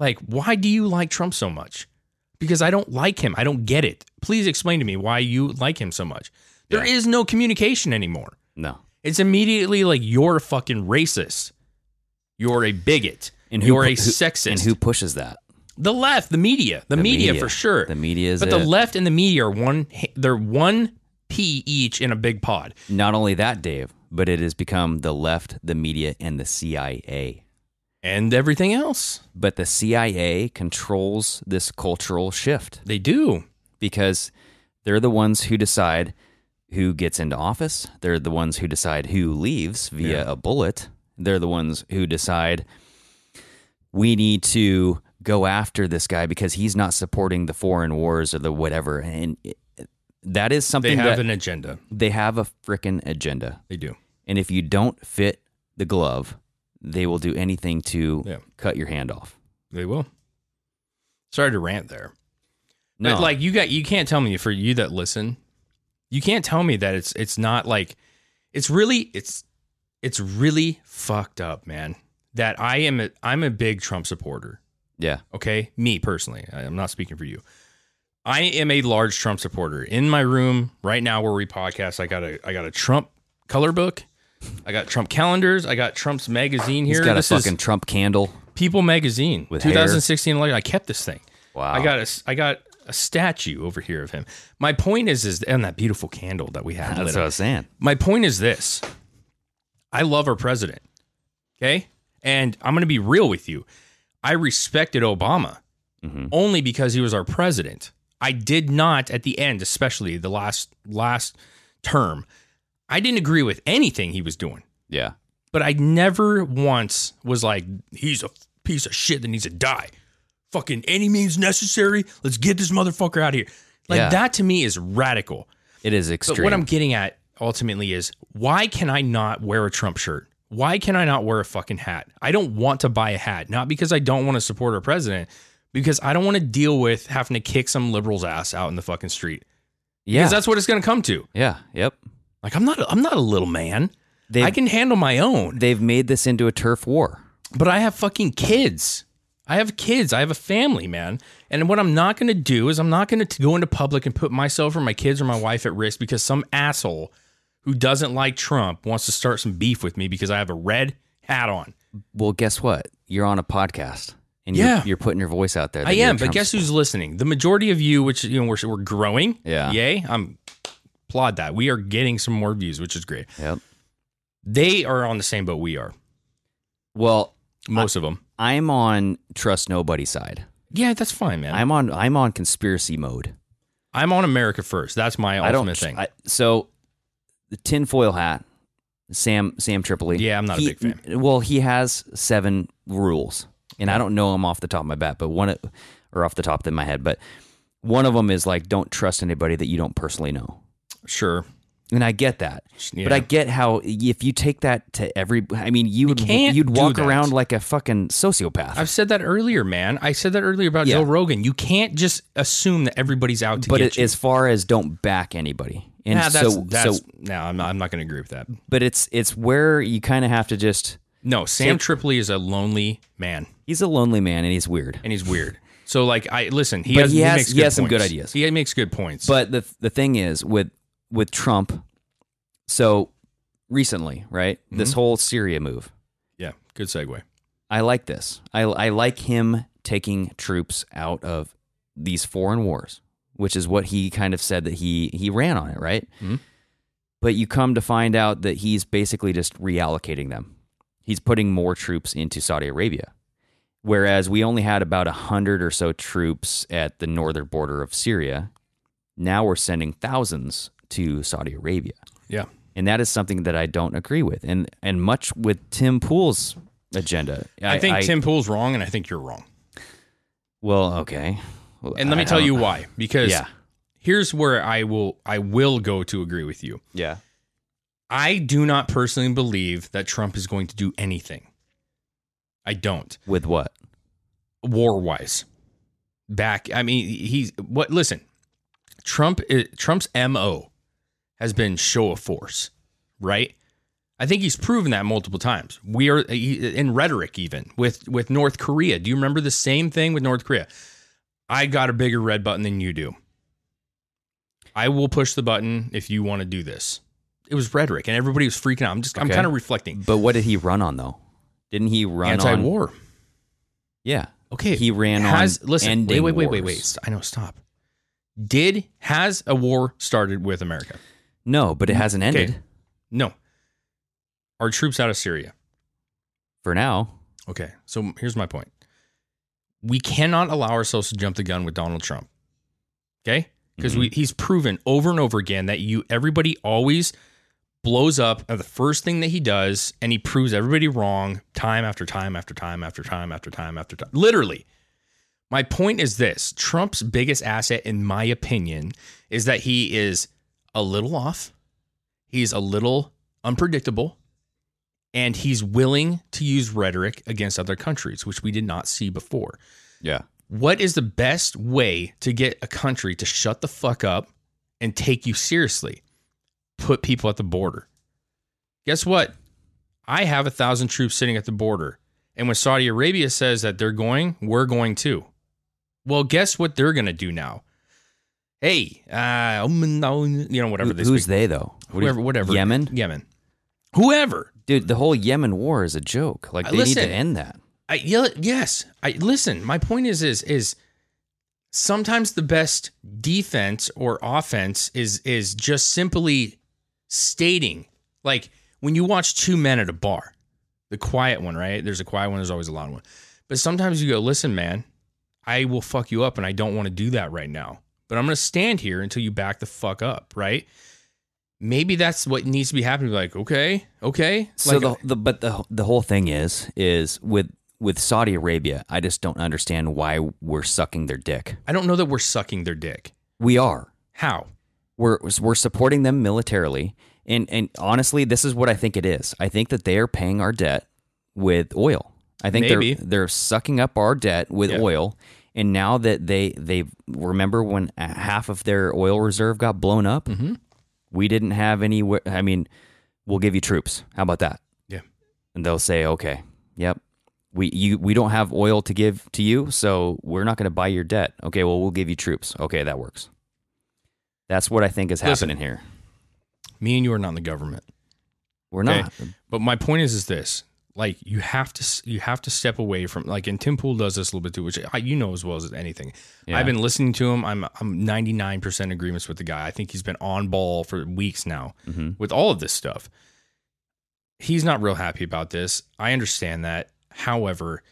like, why do you like Trump so much? Because I don't like him. I don't get it. Please explain to me why you like him so much. There is no communication anymore. no. It's immediately like you're a fucking racist. You're a bigot. And who you're a who- sexist. And who pushes that? The left, the media, the, The media, media. for sure. The media is but the left and the media are one. They're one p each in a big pod. Not only that, Dave, but it has become the left, the media, and the CIA. and everything else. But the CIA controls this cultural shift They do. because they're the ones who decide who gets into office. They're the ones who decide who leaves via Yeah. a bullet. They're the ones who decide we need to go after this guy because he's not supporting the foreign wars or the whatever. And it, that is something They have an agenda. they have a freaking agenda. They do. And if you don't fit the glove, they will do anything to Yeah. cut your hand off. They will. Sorry to rant there. No, But like you got you can't tell me for you that listen, you can't tell me that it's it's not like it's really it's it's really fucked up, man. That I am a I'm a big Trump supporter. yeah, Okay? Me personally. I'm not speaking for you. I am a large Trump supporter. In my room right now where we podcast, I got a I got a Trump color book. I got Trump calendars. I got Trump's magazine here. he's got This a fucking Trump candle. People magazine. With hair. 2016 election. I kept this thing. Wow. I got a I got a statue over here of him. My point is is and that beautiful candle that we had. That's lit what I was saying. My point is this. I love our president. Okay? And I'm going to be real with you. I respected Obama Mhm. only because he was our president. I did not at the end, especially the last last term. I didn't agree with anything he was doing. Yeah, But I never once was like, he's a piece of shit that needs to die. Fucking any means necessary. Let's get this motherfucker out of here. Like Yeah. that to me is radical. it is But extreme. what I'm getting at ultimately is why can I not wear a Trump shirt? Why can I not wear a fucking hat? I don't want to buy a hat, not because I don't want to support our president, because I don't want to deal with having to kick some liberal's ass out in the fucking street. yeah, Because that's what it's going to come to. yeah, yep. Like I'm not, a, I'm not a little man. They've- I can handle my own. They've made this into a turf war. But I have fucking kids. I have kids. I have a family, man. And what I'm not going to do is I'm not going to go into public and put myself or my kids or my wife at risk because some asshole who doesn't like Trump wants to start some beef with me because I have a red hat on. Well, guess what? You're on a podcast, and Yeah. you're, you're putting your voice out there. I am, but guess who's listening? The majority of you, which you know, we're, we're growing. Yeah. Yay. I'm applaud that. We are getting some more views, which is great. Yep. They are on the same boat we are. Well, Most of them. I'm on trust nobody side. Yeah, that's fine, man. I'm on I'm on conspiracy mode. I'm on America first. That's my I ultimate don't thing. I, so the tinfoil hat, Sam Sam Tripoli. Yeah, I'm not a big fan. Well, he has seven rules, and I don't know them off the top of my bat, but one or off the top of my head, but one of them is like don't trust anybody that you don't personally know. sure. And I get that, but I get how if you take that to every, I mean, you would can't you'd walk that. around like a fucking sociopath. I've said that earlier, man. I said that earlier about Yeah. Joe Rogan. You can't just assume that everybody's out to but get it, you. But as far as don't back anybody, and nah, that's, so that's so, no, I'm not, I'm not going to agree with that. but it's it's where you kind of have to just. No, Sam Take- Tripoli is a lonely man, He's a lonely man and he's weird. and he's weird. So, like, I listen. He But has, he has- makes he has some good ideas. He makes good points. But the the thing is with with Trump, So recently, right? This Mm-hmm. whole Syria move. Yeah, good segue. I like this. I, I like him taking troops out of these foreign wars, which is what he kind of said that he he ran on it, right? Mhm. But you come to find out that he's basically just reallocating them. He's putting more troops into Saudi Arabia, whereas we only had about a hundred or so troops at the northern border of Syria. Now we're sending thousands to Saudi Arabia Yeah. and that is something that I don't agree with, and and much with Tim Pool's agenda. I, think Tim Pool's wrong, and I think you're wrong. Well, okay, Well, And let me I- tell you why. Because Yeah. here's where I will I will go to agree with you. Yeah, I do not personally believe that Trump is going to do anything. I don't. with what? War wise. Back I mean he's what listen. Trump eh, Trump's MO has been show of force, right? I think he's proven that multiple times. We are in rhetoric even with with North Korea. Do you remember the same thing with North Korea? I got a bigger red button than you do. I will push the button if you want to do this. It was rhetoric, and everybody was freaking out. I'm just, I'm kind of reflecting. But what did he run on though? Didn't he run on Anti-war. Yeah. Okay, He ran has, on Listen, wait, wait, wait, wait, wait. I know. Stop. Did has a war started with America? No, but it mm, hasn't ended Okay. No. Are troops out of Syria? for now. Okay, so here's my point. We cannot allow ourselves to jump the gun with Donald Trump. Okay? Because we mm-hmm. he's proven over and over again that you everybody always blows up at the first thing that he does and he proves everybody wrong time after time after time after time after time after time. Literally. My point is this Trump's biggest asset, in my opinion, is that he is a little off, he's a little unpredictable, and he's willing to use rhetoric against other countries, which we did not see before. Yeah. What is the best way to get a country to shut the fuck up and take you seriously? Put people at the border. Guess what? I have a thousand troops sitting at the border. And when Saudi Arabia says that they're going, we're going too. Well, guess what they're going to do now? Hey, uh, you know, whatever Who- they who's speak. they though? What do you- Whoever, whatever. Yemen. Yemen. Whoever. Dude, the whole Yemen war is a joke. Like they need to end that. I yeah, yes. I listen. My point is is is sometimes the best defense or offense is is just simply stating like when you watch two men at a bar, the quiet one, right? There's a quiet one. There's always a loud one. But sometimes you go, listen, man, I will fuck you up, and I don't want to do that right now. But I'm gonna stand here until you back the fuck up, right? Maybe that's what needs to be happening. Like, okay, okay. So Like, the, the but the the whole thing is is with with Saudi Arabia, I just don't understand why we're sucking their dick. I don't know that we're sucking their dick. We are. How? We're we're supporting them militarily, and and honestly, this is what I think it is. I think that they are paying our debt with oil. I think Maybe. they're they're sucking up our debt with Yeah. oil, and now that they they remember when half of their oil reserve got blown up, Mm-hmm. we didn't have any. I mean, we'll give you troops. How about that? Yeah. and they'll say, "Okay, yep, we you we don't have oil to give to you, so we're not going to buy your debt." Okay, well, we'll give you troops. Okay, that works. That's what I think is Listen. happening here. Me and you are not in the government. We're okay? not. But my point is, is this: like you have to, you have to step away from like, and Tim Pool does this a little bit too, which I, you know as well as anything. Yeah. I've been listening to him. I'm, I'm 99 percent agreements with the guy. I think he's been on ball for weeks now Mm-hmm. with all of this stuff. He's not real happy about this. I understand that. However,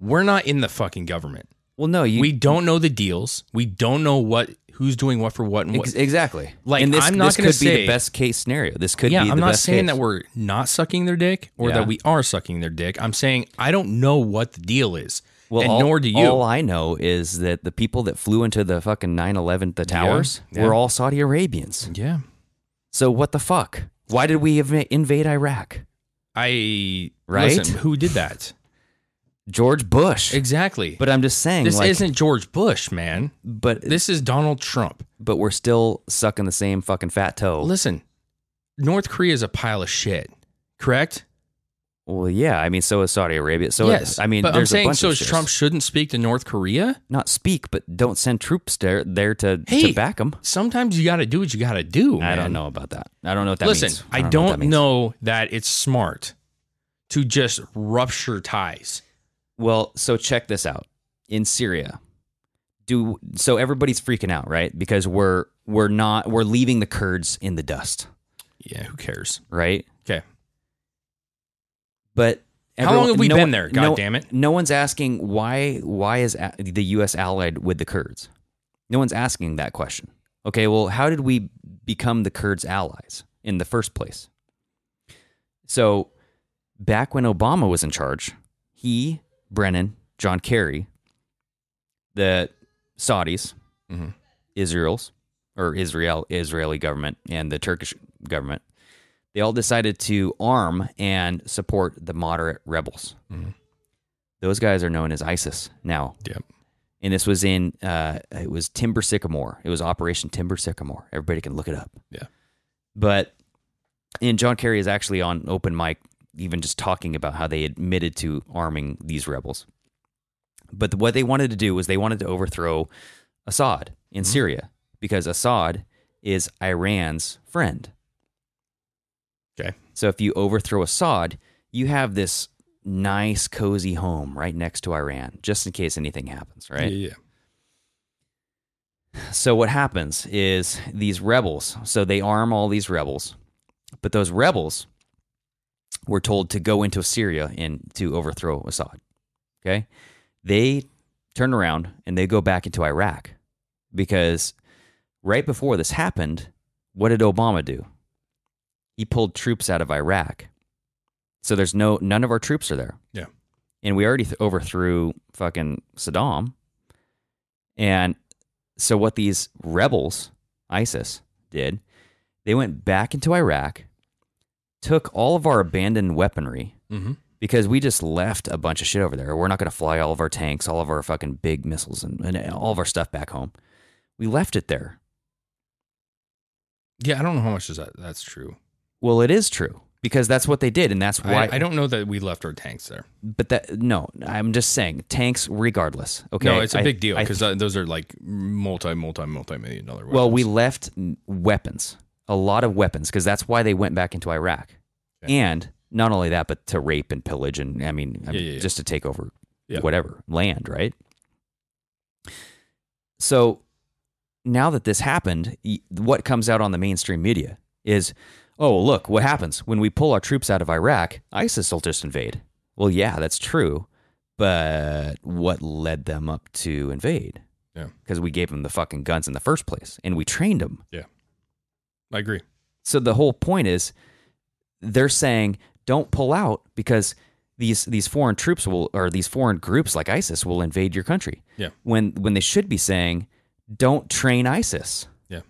we're not in the fucking government. Well, no, you we don't know the deals. We don't know what who's doing what for what and what. Exactly. Like, and this, I'm not this gonna could be the best case scenario. This could yeah, be. The I'm not saying case. that we're not sucking their dick or Yeah. that we are sucking their dick. I'm saying I don't know what the deal is. Well, and all, nor do you. All I know is that the people that flew into the fucking 9/11, the towers, yeah. were all Saudi Arabians. yeah. So what the fuck? Why did we inv- invade Iraq? I Right? Listen, who did that? George Bush. Exactly. But I'm just saying, this like, isn't George Bush, man. But This is Donald Trump. but we're still sucking the same fucking fat toe. Listen, North Korea is a pile of shit. Correct? Well, yeah. I mean, so is Saudi Arabia. So yes, I mean, but I'm there's a saying bunch so of. Trump shouldn't speak to North Korea. not speak, but don't send troops there there to Hey, to back them. Sometimes you got to do what you got to do. I man. don't know about that. I don't know what that means. Listen, means. I don't, what that means. know that it's smart to just rupture ties. Well, so check this out. In Syria, do so everybody's freaking out, right? Because we're we're not we're leaving the Kurds in the dust, Yeah, who cares? right? Okay. But How long have we no been one- there? God no- damn it. No one's asking why why is the US allied with the Kurds? No one's asking that question. Okay, well, how did we become the Kurds allies in the first place? So, back when Obama was in charge, he, Brennan, John Kerry, the Saudis, Mhm. Israel's or Israel Israeli government and the Turkish government, they all decided to arm and support the moderate rebels. Those guys are known as ISIS now. Yep. And this was in uh, it was Timber Sycamore. It was Operation Timber Sycamore. Everybody can look it up. Yeah. But and John Kerry is actually on open mic, even just talking about how they admitted to arming these rebels. But what they wanted to do was they wanted to overthrow Assad in mm-hmm. Syria because Assad is Iran's friend. Okay. So if you overthrow Assad, you have this nice, cozy home right next to Iran, just in case anything happens, right? Yeah, yeah. So what happens is these rebels, so they arm all these rebels, but those rebels were told to go into Syria and to overthrow Assad. Okay? They turn around and they go back into Iraq because right before this happened, what did Obama do? He pulled troops out of Iraq. So there's no none of our troops are there Yeah. and we already th- overthrew fucking Saddam. And so what these rebels, ISIS, did, they went back into Iraq, took all of our abandoned weaponry Mhm. because we just left a bunch of shit over there. We're not going to fly all of our tanks, all of our fucking big missiles, and, and all of our stuff back home. We left it there. Yeah, I don't know how much is that. That's true. Well, it is true because that's what they did, and that's why I, I don't know that we left our tanks there. But that no, I'm just saying tanks, regardless. Okay, No, it's a I- big deal because those are like multi, multi, multi million dollar. Weapons. Well, we left weapons, a lot of weapons, because that's why they went back into Iraq. And not only that, but to rape and pillage, and I mean, Yeah, yeah, yeah. just to take over Yeah. whatever land, right? So now that this happened, what comes out on the mainstream media is, oh, look, what happens when we pull our troops out of Iraq? ISIS will just invade. Well, yeah, that's true. But what led them up to invade? Yeah. Because we gave them the fucking guns in the first place and we trained them. Yeah, I agree. So the whole point is they're saying don't pull out because these these foreign troops will or these foreign groups like ISIS will invade your country. Yeah. When when they should be saying don't train ISIS. Yeah.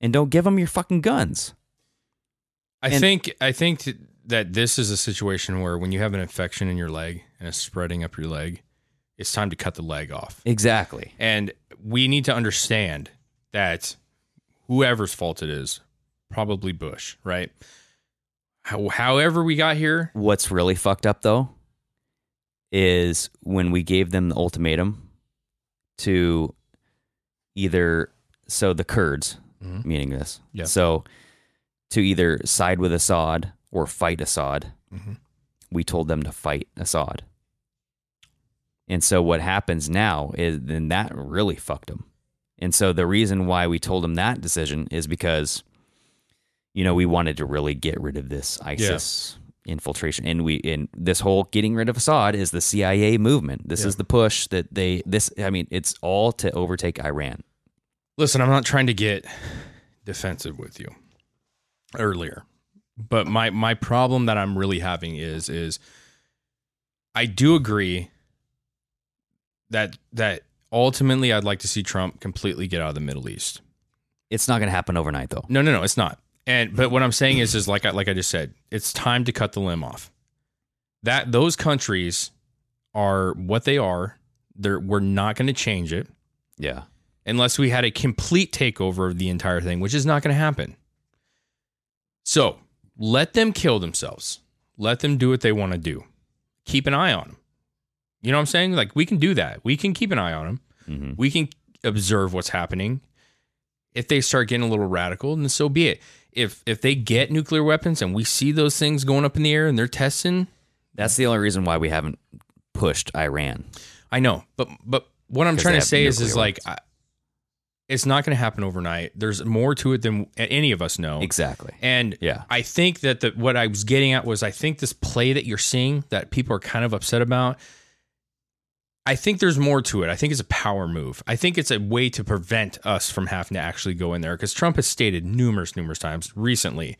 And don't give them your fucking guns. I And- think I think that this is a situation where when you have an infection in your leg and it's spreading up your leg, it's time to cut the leg off. Exactly. And we need to understand that whoever's fault it is, probably Bush, right? How, however we got here, What's really fucked up though is when we gave them the ultimatum to either so the Kurds, Mhm. meaning this. Yeah. So to either side with Assad or fight Assad. Mhm. We told them to fight Assad. And so what happens now is then that really fucked them. And so the reason why we told him that decision is because you know, we wanted to really get rid of this ISIS infiltration. And we in this whole getting rid of Assad is the CIA movement. This Yeah. is the push that they this I mean, it's all to overtake Iran. listen, I'm not trying to get defensive with you earlier, but my my problem that I'm really having is is I do agree that that ultimately I'd like to see Trump completely get out of the Middle East. It's not going to happen overnight though. No, no, no, it's not. And but what I'm saying is is like I like I just said, it's time to cut the limb off. That those countries are what they are. They're we're not going to change it Yeah. unless we had a complete takeover of the entire thing, which is not going to happen. So let them kill themselves. Let them do what they want to do. Keep an eye on them. You know what I'm saying? Like we can do that. We can keep an eye on them. Mm-hmm. We can observe what's happening. If they start getting a little radical, then so be it. If if they get nuclear weapons and we see those things going up in the air and they're testing, That's the only reason why we haven't pushed Iran. I know, but but what I'm trying to say is is like I, it's not going to happen overnight. There's more to it than any of us know. Exactly. And Yeah. I think that the, what I was getting at was I think this play that you're seeing that people are kind of upset about. I think there's more to it. I think it's a power move. I think it's a way to prevent us from having to actually go in there because Trump has stated numerous, numerous times recently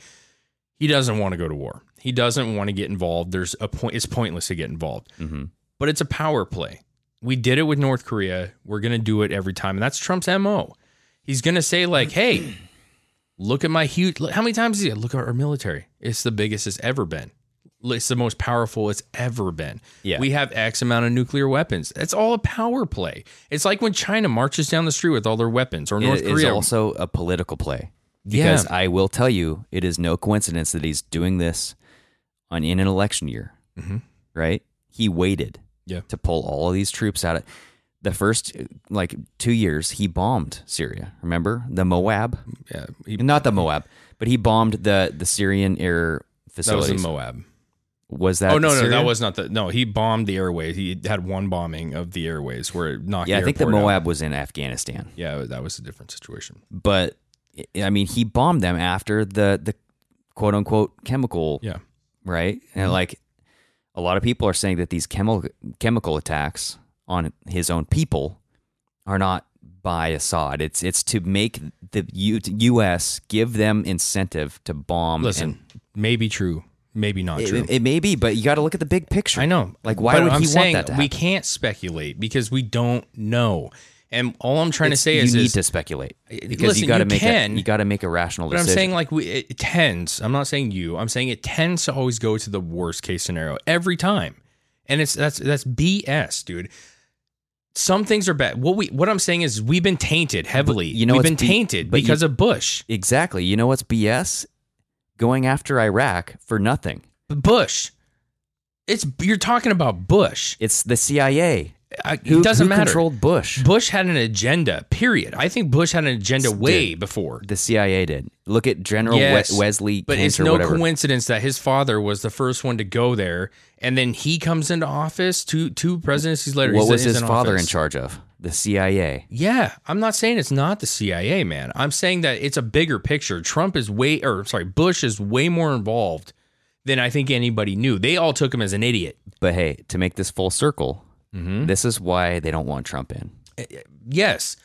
he doesn't want to go to war. He doesn't want to get involved. There's a point. It's pointless to get involved. Mm-hmm. But it's a power play. We did it with North Korea. We're gonna do it every time, and that's Trump's mo. He's gonna say like, "Hey, look at my huge. Look, how many times is he? Look at our military. It's the biggest it's ever been. It's the most powerful it's ever been. Yeah. We have X amount of nuclear weapons. It's all a power play. It's like when China marches down the street with all their weapons, or North It Korea. also a political play. Yeah. Because I will tell you, it is no coincidence that he's doing this on in an election year. Mhm. Right? He waited Yeah. to pull all of these troops out of the first like two years. He bombed Syria. Remember the Moab? yeah, he- Not the Moab, but he bombed the the Syrian air facilities. that was in Moab. Was that? oh no, no, that was not the. No, he bombed the airways. He had one bombing of the airways where it knocked. Yeah, I think the airport out. Moab was in Afghanistan. Yeah, that was a different situation. but I mean, he bombed them after the the quote unquote chemical, Yeah. right? And mm-hmm. like a lot of people are saying that these chemical chemical attacks on his own people are not by Assad. It's it's to make the U- U.S. give them incentive to bomb. Listen, maybe true, maybe not true. it, it may be, but you got to look at the big picture. I know. Like, why But would I'm he saying want that We can't speculate because we don't know. And all I'm trying It's- to say you is, you need is to speculate because listen, you got to make can, a, you got to make a rational But I'm saying like we it tends. I'm not saying you. I'm saying it tends to always go to the worst case scenario every time, and it's that's that's BS, dude. Some things are bad. What we what I'm saying is we've been tainted heavily. you know we've been B- tainted you- because of Bush. exactly. You know what's BS? Going after Iraq for nothing. Bush. It's you're talking about Bush. It's the CIA. I, Who, it doesn't who matter. controlled Bush? Bush had an agenda. Period. I think Bush had an agenda way before. The CIA did. Look at General We- Wesley But Kent it's no whatever. coincidence that his father was the first one to go there, and then he comes into office two two presidencies later. what was his in father in charge of? The CIA. Yeah, I'm not saying it's not the CIA, man. I'm saying that it's a bigger picture. Trump is way, or sorry, Bush is way more involved than I think anybody knew. They all took him as an idiot. But hey, to make this full circle, Mm-hmm. this is why they don't want Trump in. Yes,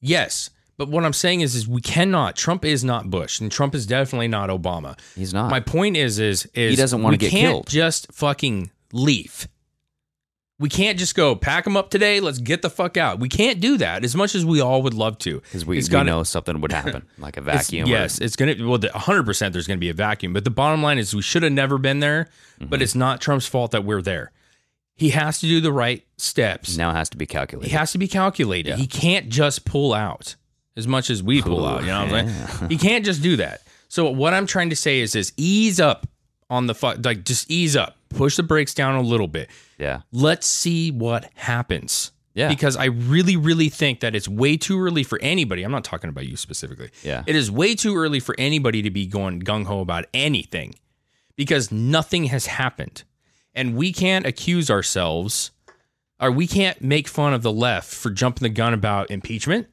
yes. But what I'm saying is, is we cannot. Trump is not Bush, and Trump is definitely not Obama. He's not. My point is, is, is He doesn't wanna get can't killed. Just fucking leave. We can't just go pack them up today. Let's get the fuck out. We can't do that as much as we all would love to. Because we, It's we gotta- know something would happen, like a it's- vacuum. or- yes, it's gonna. Be well, the 100 percent there's gonna be a vacuum. But the bottom line is we should have never been there. Mm-hmm. But it's not Trump's fault that we're there. He has to do the right steps. now it has to be calculated. He has to be calculated. He can't just pull out as much as we pull out. You know what I'm saying? he can't just do that. So what I'm trying to say is, is ease up on the fuck, like just ease up, push the brakes down a little bit. yeah. Let's see what happens. Yeah. Because I really, really think that it's way too early for anybody. I'm not talking about you specifically. Yeah. It is way too early for anybody to be going gung ho about anything because nothing has happened. And we can't accuse ourselves or we can't make fun of the left for jumping the gun about impeachment,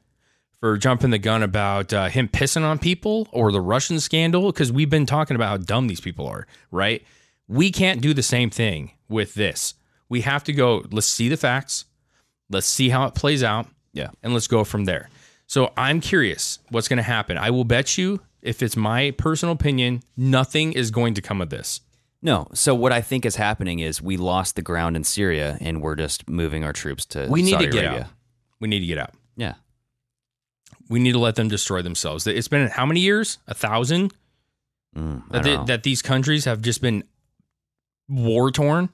for jumping the gun about uh, him pissing on people or the Russian scandal, because we've been talking about how dumb these people are, right? We can't do the same thing with this. We have to go, let's see the facts, let's see how it plays out, Yeah. and let's go from there. So I'm curious what's going to happen. I will bet you, if it's my personal opinion, nothing is going to come of this. No. So what I think is happening is we lost the ground in Syria and we're just moving our troops to We need Saudi to get Arabia. out. We need to get out. Yeah. We need to let them destroy themselves. It's been how many years? A thousand Mm, that, they, that these countries have just been war torn.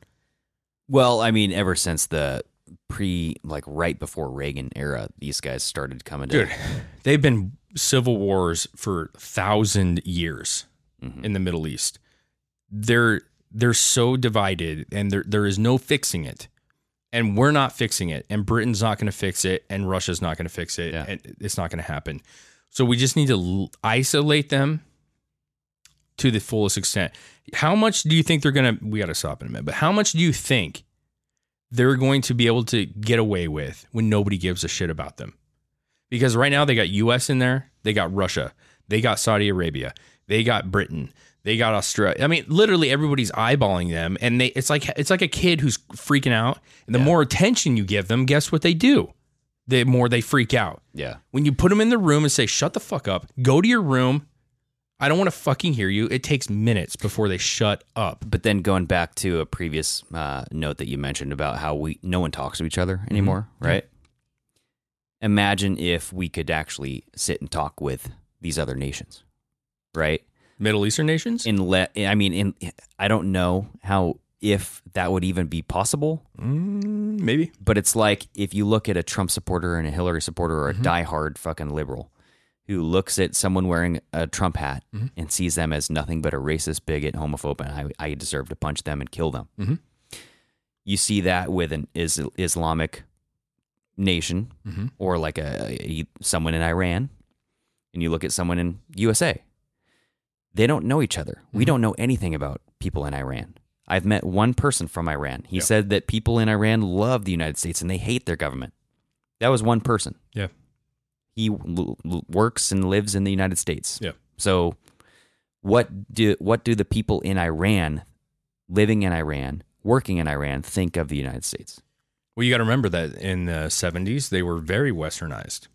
well, I mean, ever since the pre, like right before Reagan era, these guys started coming to. Dude, they've been civil wars for thousand years Mm-hmm. in the Middle East. They're they're so divided and there there is no fixing it. And we're not fixing it. And Britain's not going to fix it. And Russia's not going to fix it. And it's not going to happen. So we just need to l- isolate them to the fullest extent. How much do you think they're going to, we got to stop in a minute, but how much do you think they're going to be able to get away with when nobody gives a shit about them? Because right now they got US in there, they got Russia, they got Saudi Arabia, they got Britain, they got Australia. I mean, literally everybody's eyeballing them and they it's like it's like a kid who's freaking out. And the more attention you give them, guess what they do? The more they freak out. Yeah. When you put them in the room and say, "Shut the fuck up. Go to your room. I don't want to fucking hear you." It takes minutes before they shut up. But then going back to a previous uh, note that you mentioned about how we no one talks to each other anymore, Yeah. right? Imagine if we could actually sit and talk with these other nations, right? Middle Eastern nations? In le- I mean, in I don't know how if that would even be possible. Mm, maybe. But it's like if you look at a Trump supporter and a Hillary supporter or a Mhm. diehard fucking liberal who looks at someone wearing a Trump hat Mhm. and sees them as nothing but a racist, bigot, homophobe, and I, I deserve to punch them and kill them. Mhm. You see that with an is- Islamic nation Mhm. or like a, a someone in Iran, and you look at someone in USA. They don't know each other. We Mm-hmm. don't know anything about people in Iran. I've met one person from Iran. He Yeah. said that people in Iran love the United States and they hate their government. That was one person. Yeah. He l- l- works and lives in the United States. Yeah. So what do what do the people in Iran living in Iran, working in Iran think of the United States? Well, you got to remember that in the 70s they were very westernized.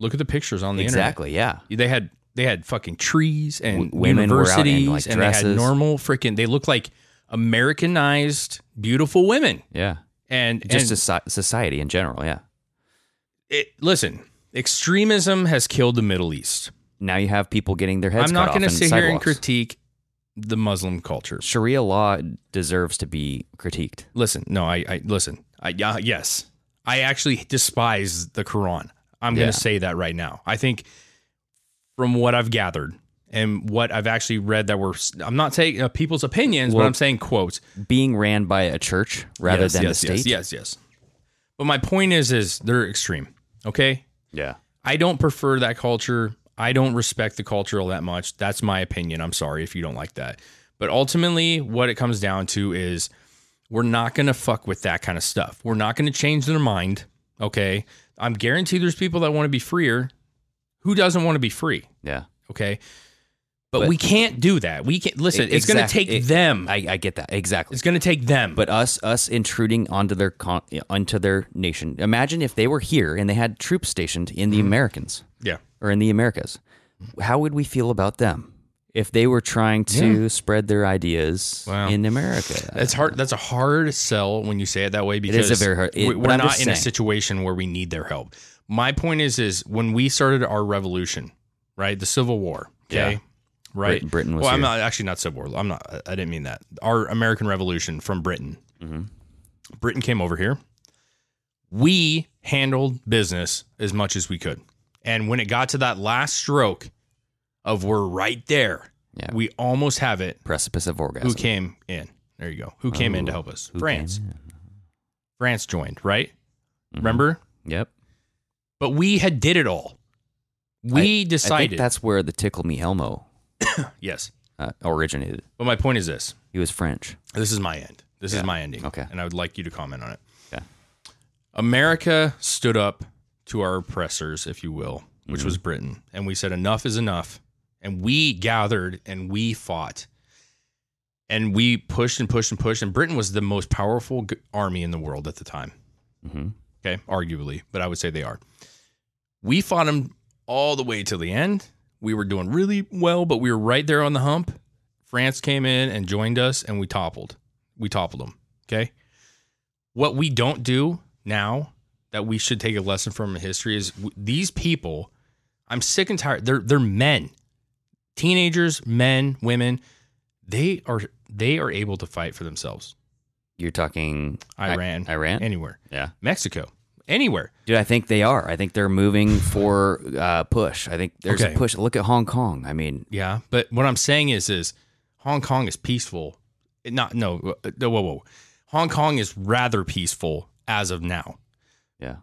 Look at the pictures on the Exactly, internet. Exactly, yeah. They had they had fucking trees and W- women were out in, universities like, and they had normal freaking they looked like Americanized beautiful women. Yeah. And Just and soci- society in general, yeah. it, listen, extremism has killed the Middle East. Now you have people getting their heads I'm not going to sit here and critique the Muslim culture. Sharia law deserves to be critiqued. Listen, no, I, I listen. I yeah, yes, I actually despise the Quran. I'm Yeah. going to say that right now. I think from what I've gathered and what I've actually read that were I'm not taking uh, people's opinions, but I'm saying quotes Being ran by a church rather Yes, than yes, the state. Yes, yes, yes. But my point is, is they're extreme. Okay. Yeah. I don't prefer that culture. I don't respect the culture all that much. That's my opinion. I'm sorry if you don't like that. But ultimately, what it comes down to is we're not going to fuck with that kind of stuff. We're not going to change their mind. Okay. I'm guaranteed there's people that want to be freer. Who doesn't want to be free? Yeah. Okay. But, But- we can't do that. We can't listen. It's going to take it- them. I, I get that exactly. It's going to take them. But us, us intruding onto their con- onto their nation. Imagine if they were here and they had troops stationed in Mm-hmm. the Americans yeah. or in the Americas. How would we feel about them if they were trying to Yeah. spread their ideas Wow. in America? That's hard. That's a hard sell when you say it that way because is a very hard- it- we're not in a situation where we need their help. My point is, is when we started our revolution, right, the Civil War, okay, Yeah. Right, Britain- Britain was well, I'm not actually not Civil War. I'm not. I didn't mean that. Our American Revolution from Britain. Mm-hmm. Britain came over here. We handled business as much as we could, and when it got to that last stroke of we're right there, Yeah. we almost have it. Precipice of orgasm. Who came in? There you go. Who came in to Oh, help us? France. France joined, right? Mhm. Remember? Yep. But we had did it all. We I decided. think that's where the tickle me Elmo yes. uh, originated. But my point is this. He was French. This is my end. This Yeah. is my ending. Okay. And I would like you to comment on it. Okay. America stood up to our oppressors, if you will, which Mm-hmm. was Britain. And we said, enough is enough. And we gathered and we fought. And we pushed and pushed and pushed. And Britain was the most powerful g- army in the world at the time. Mhm. Okay. Arguably, but I would say they are. We fought them all the way till the end. We were doing really well, but we were right there on the hump. France came in and joined us, and we toppled. We toppled them. Okay. What we don't do now that we should take a lesson from in history is w- these people. I'm sick and tired. They're they're men, teenagers, men, women. They are they are able to fight for themselves. You're talking Iran, Iran? anywhere, Yeah. Mexico, anywhere. Dude, I think they are. I think they're moving for uh, push. I think there's Okay. a push. Look at Hong Kong. I mean, Yeah, but what I'm saying is, is Hong Kong is peaceful. not no, uh, whoa, whoa. Hong Kong is rather peaceful as of now. Yeah.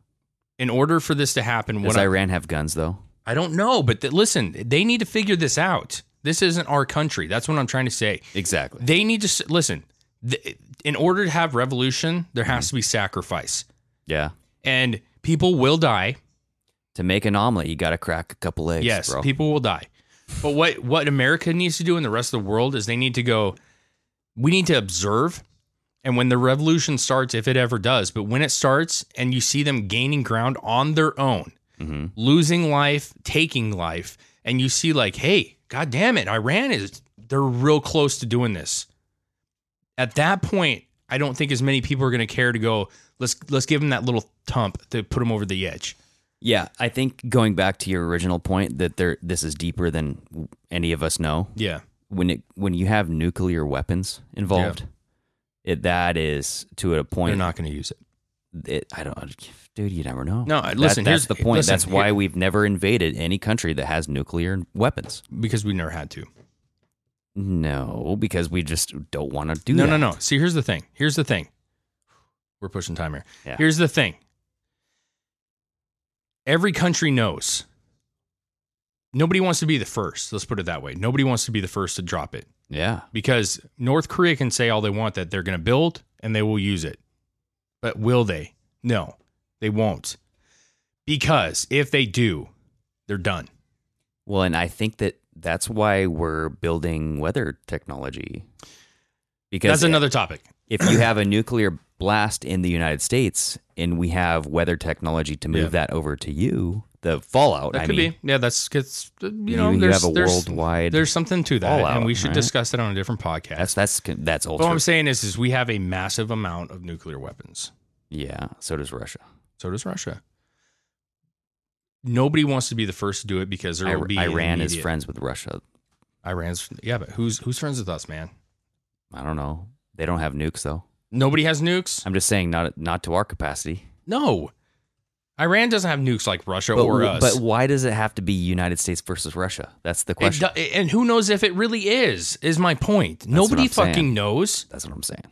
In order for this to happen, Does what I, Iran have guns though? I don't know, but th- listen, they need to figure this out. This isn't our country. That's what I'm trying to say. Exactly. They need to s- listen. Th- in order to have revolution, there has to be sacrifice, Yeah. And people will die. To make an omelet, you got to crack a couple eggs. yes, bro. people will die. But what what America needs to do and the rest of the world is they need to go. We need to observe, and when the revolution starts, if it ever does, but when it starts and you see them gaining ground on their own, Mm-hmm. losing life, taking life, and you see like, hey, god damn it, Iran is they're real close to doing this. At that point, I don't think as many people are going to care to go. Let's let's give them that little tump to put them over the edge. Yeah, I think going back to your original point that there this is deeper than any of us know. Yeah. When it when you have nuclear weapons involved, it that is to a point. They're not going to use it. It, I don't, dude. You never know. No, That- listen, that's here's- the point. listen, that's why here- we've never invaded any country that has nuclear weapons. because we never had to. No, because we just don't want to do that. no, that. no, no. See, here's the thing. Here's the thing. We're pushing time here. Yeah. Here's the thing. Every country knows. Nobody wants to be the first. Let's put it that way. Nobody wants to be the first to drop it Yeah, because North Korea can say all they want that they're going to build and they will use it. But will they? No, they won't. Because if they do, they're done. Well, and I think that that's why we're building weather technology. Because That's another topic. if you have a nuclear blast in the United States and we have weather technology to move Yeah. that over to you, the fallout. That I could mean, be. Yeah, that's it's, uh, you You- know you there's, have a there's- worldwide There's something to that, fallout, and we should right? discuss that on a different podcast. That's that's that's But ultra. what I'm saying is, is we have a massive amount of nuclear weapons. yeah, so does Russia. So does Russia. Nobody wants to be the first to do it because there will be Iran is friends with Russia. Iran's yeah, but who's who's friends with us, man? I don't know. They don't have nukes though. Nobody has nukes. I'm just saying, not not to our capacity. No, Iran doesn't have nukes like Russia But, or us. but why does it have to be United States versus Russia? That's the question. do- and who knows if it really is? Is my point. what Nobody I'm saying. fucking knows. That's what I'm saying.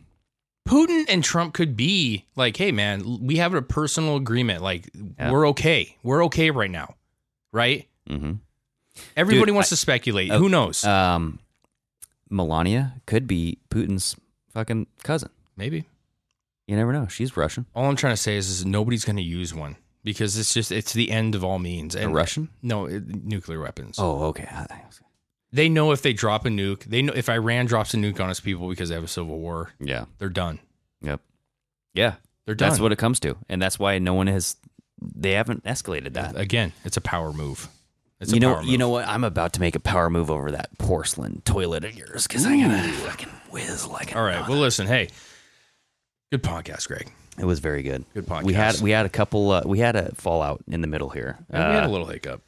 Putin and Trump could be like, hey man, we have a personal agreement. Like Yeah. we're okay. We're okay right now, right? Mm-hmm. Everybody Dude, wants I- to speculate. uh, Who knows? Um, Melania could be Putin's fucking cousin. Maybe. You never know. She's Russian. All I'm trying to say is, is nobody's going to use one because it's just it's the end of all means. A Russian? No, it, nuclear weapons. Oh, okay. They know if they drop a nuke, they know if Iran drops a nuke on its people because they have a civil war, Yeah. they're done. Yep. Yeah. They're done. That's what it comes to, and that's why no one has. They haven't escalated that. Uh, again, it's a power move. It's a you know, you know what? I'm about to make a power move over that porcelain toilet of yours because I'm gonna fucking whiz like. a All right. Well, listen. Hey, good podcast, Greg. It was very good. Good podcast. We had we had a couple. Uh, we had a fallout in the middle here. And we had Uh, a little hiccup.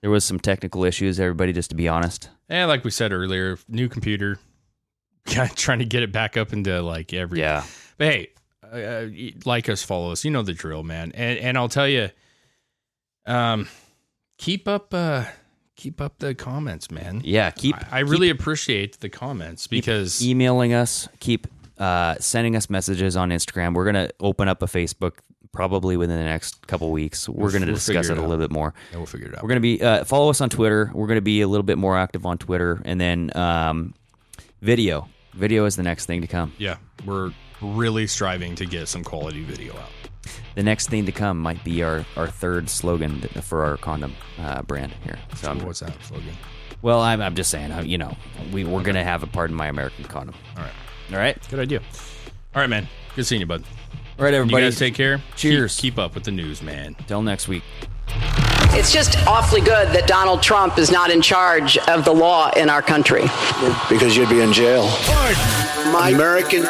There was some technical issues. Everybody, just to be honest. And like we said earlier, new computer, trying to get it back up into like every. Yeah. But hey, uh, uh, like us, follow us. You know the drill, man. And and I'll tell you, um, keep up, uh, keep up the comments, man. Yeah. Keep. I, I really appreciate the comments because emailing us. Keep uh, sending us messages on Instagram. We're gonna open up a Facebook probably within the next couple weeks. We're We'll- gonna we'll discuss it it a little bit more. Yeah, we'll figure it out. We're gonna be uh, follow us on Twitter. We're gonna be a little bit more active on Twitter, and then um, video. Video is the next thing to come. yeah, we're really striving to get some quality video out. The next thing to come might be our, our third slogan for our condom uh, brand here. So I'm, What's that slogan? well, I'm, I'm just saying, uh, you know, we, we're gonna have a pardon my American condom. All right, All right, good idea. All right, man. Good seeing you, bud. all right, everybody. You guys take care. Cheers. Keep, keep up with the news, man. Till next week. It's just awfully good that Donald Trump is not in charge of the law in our country. Because you'd be in jail. Pardon My American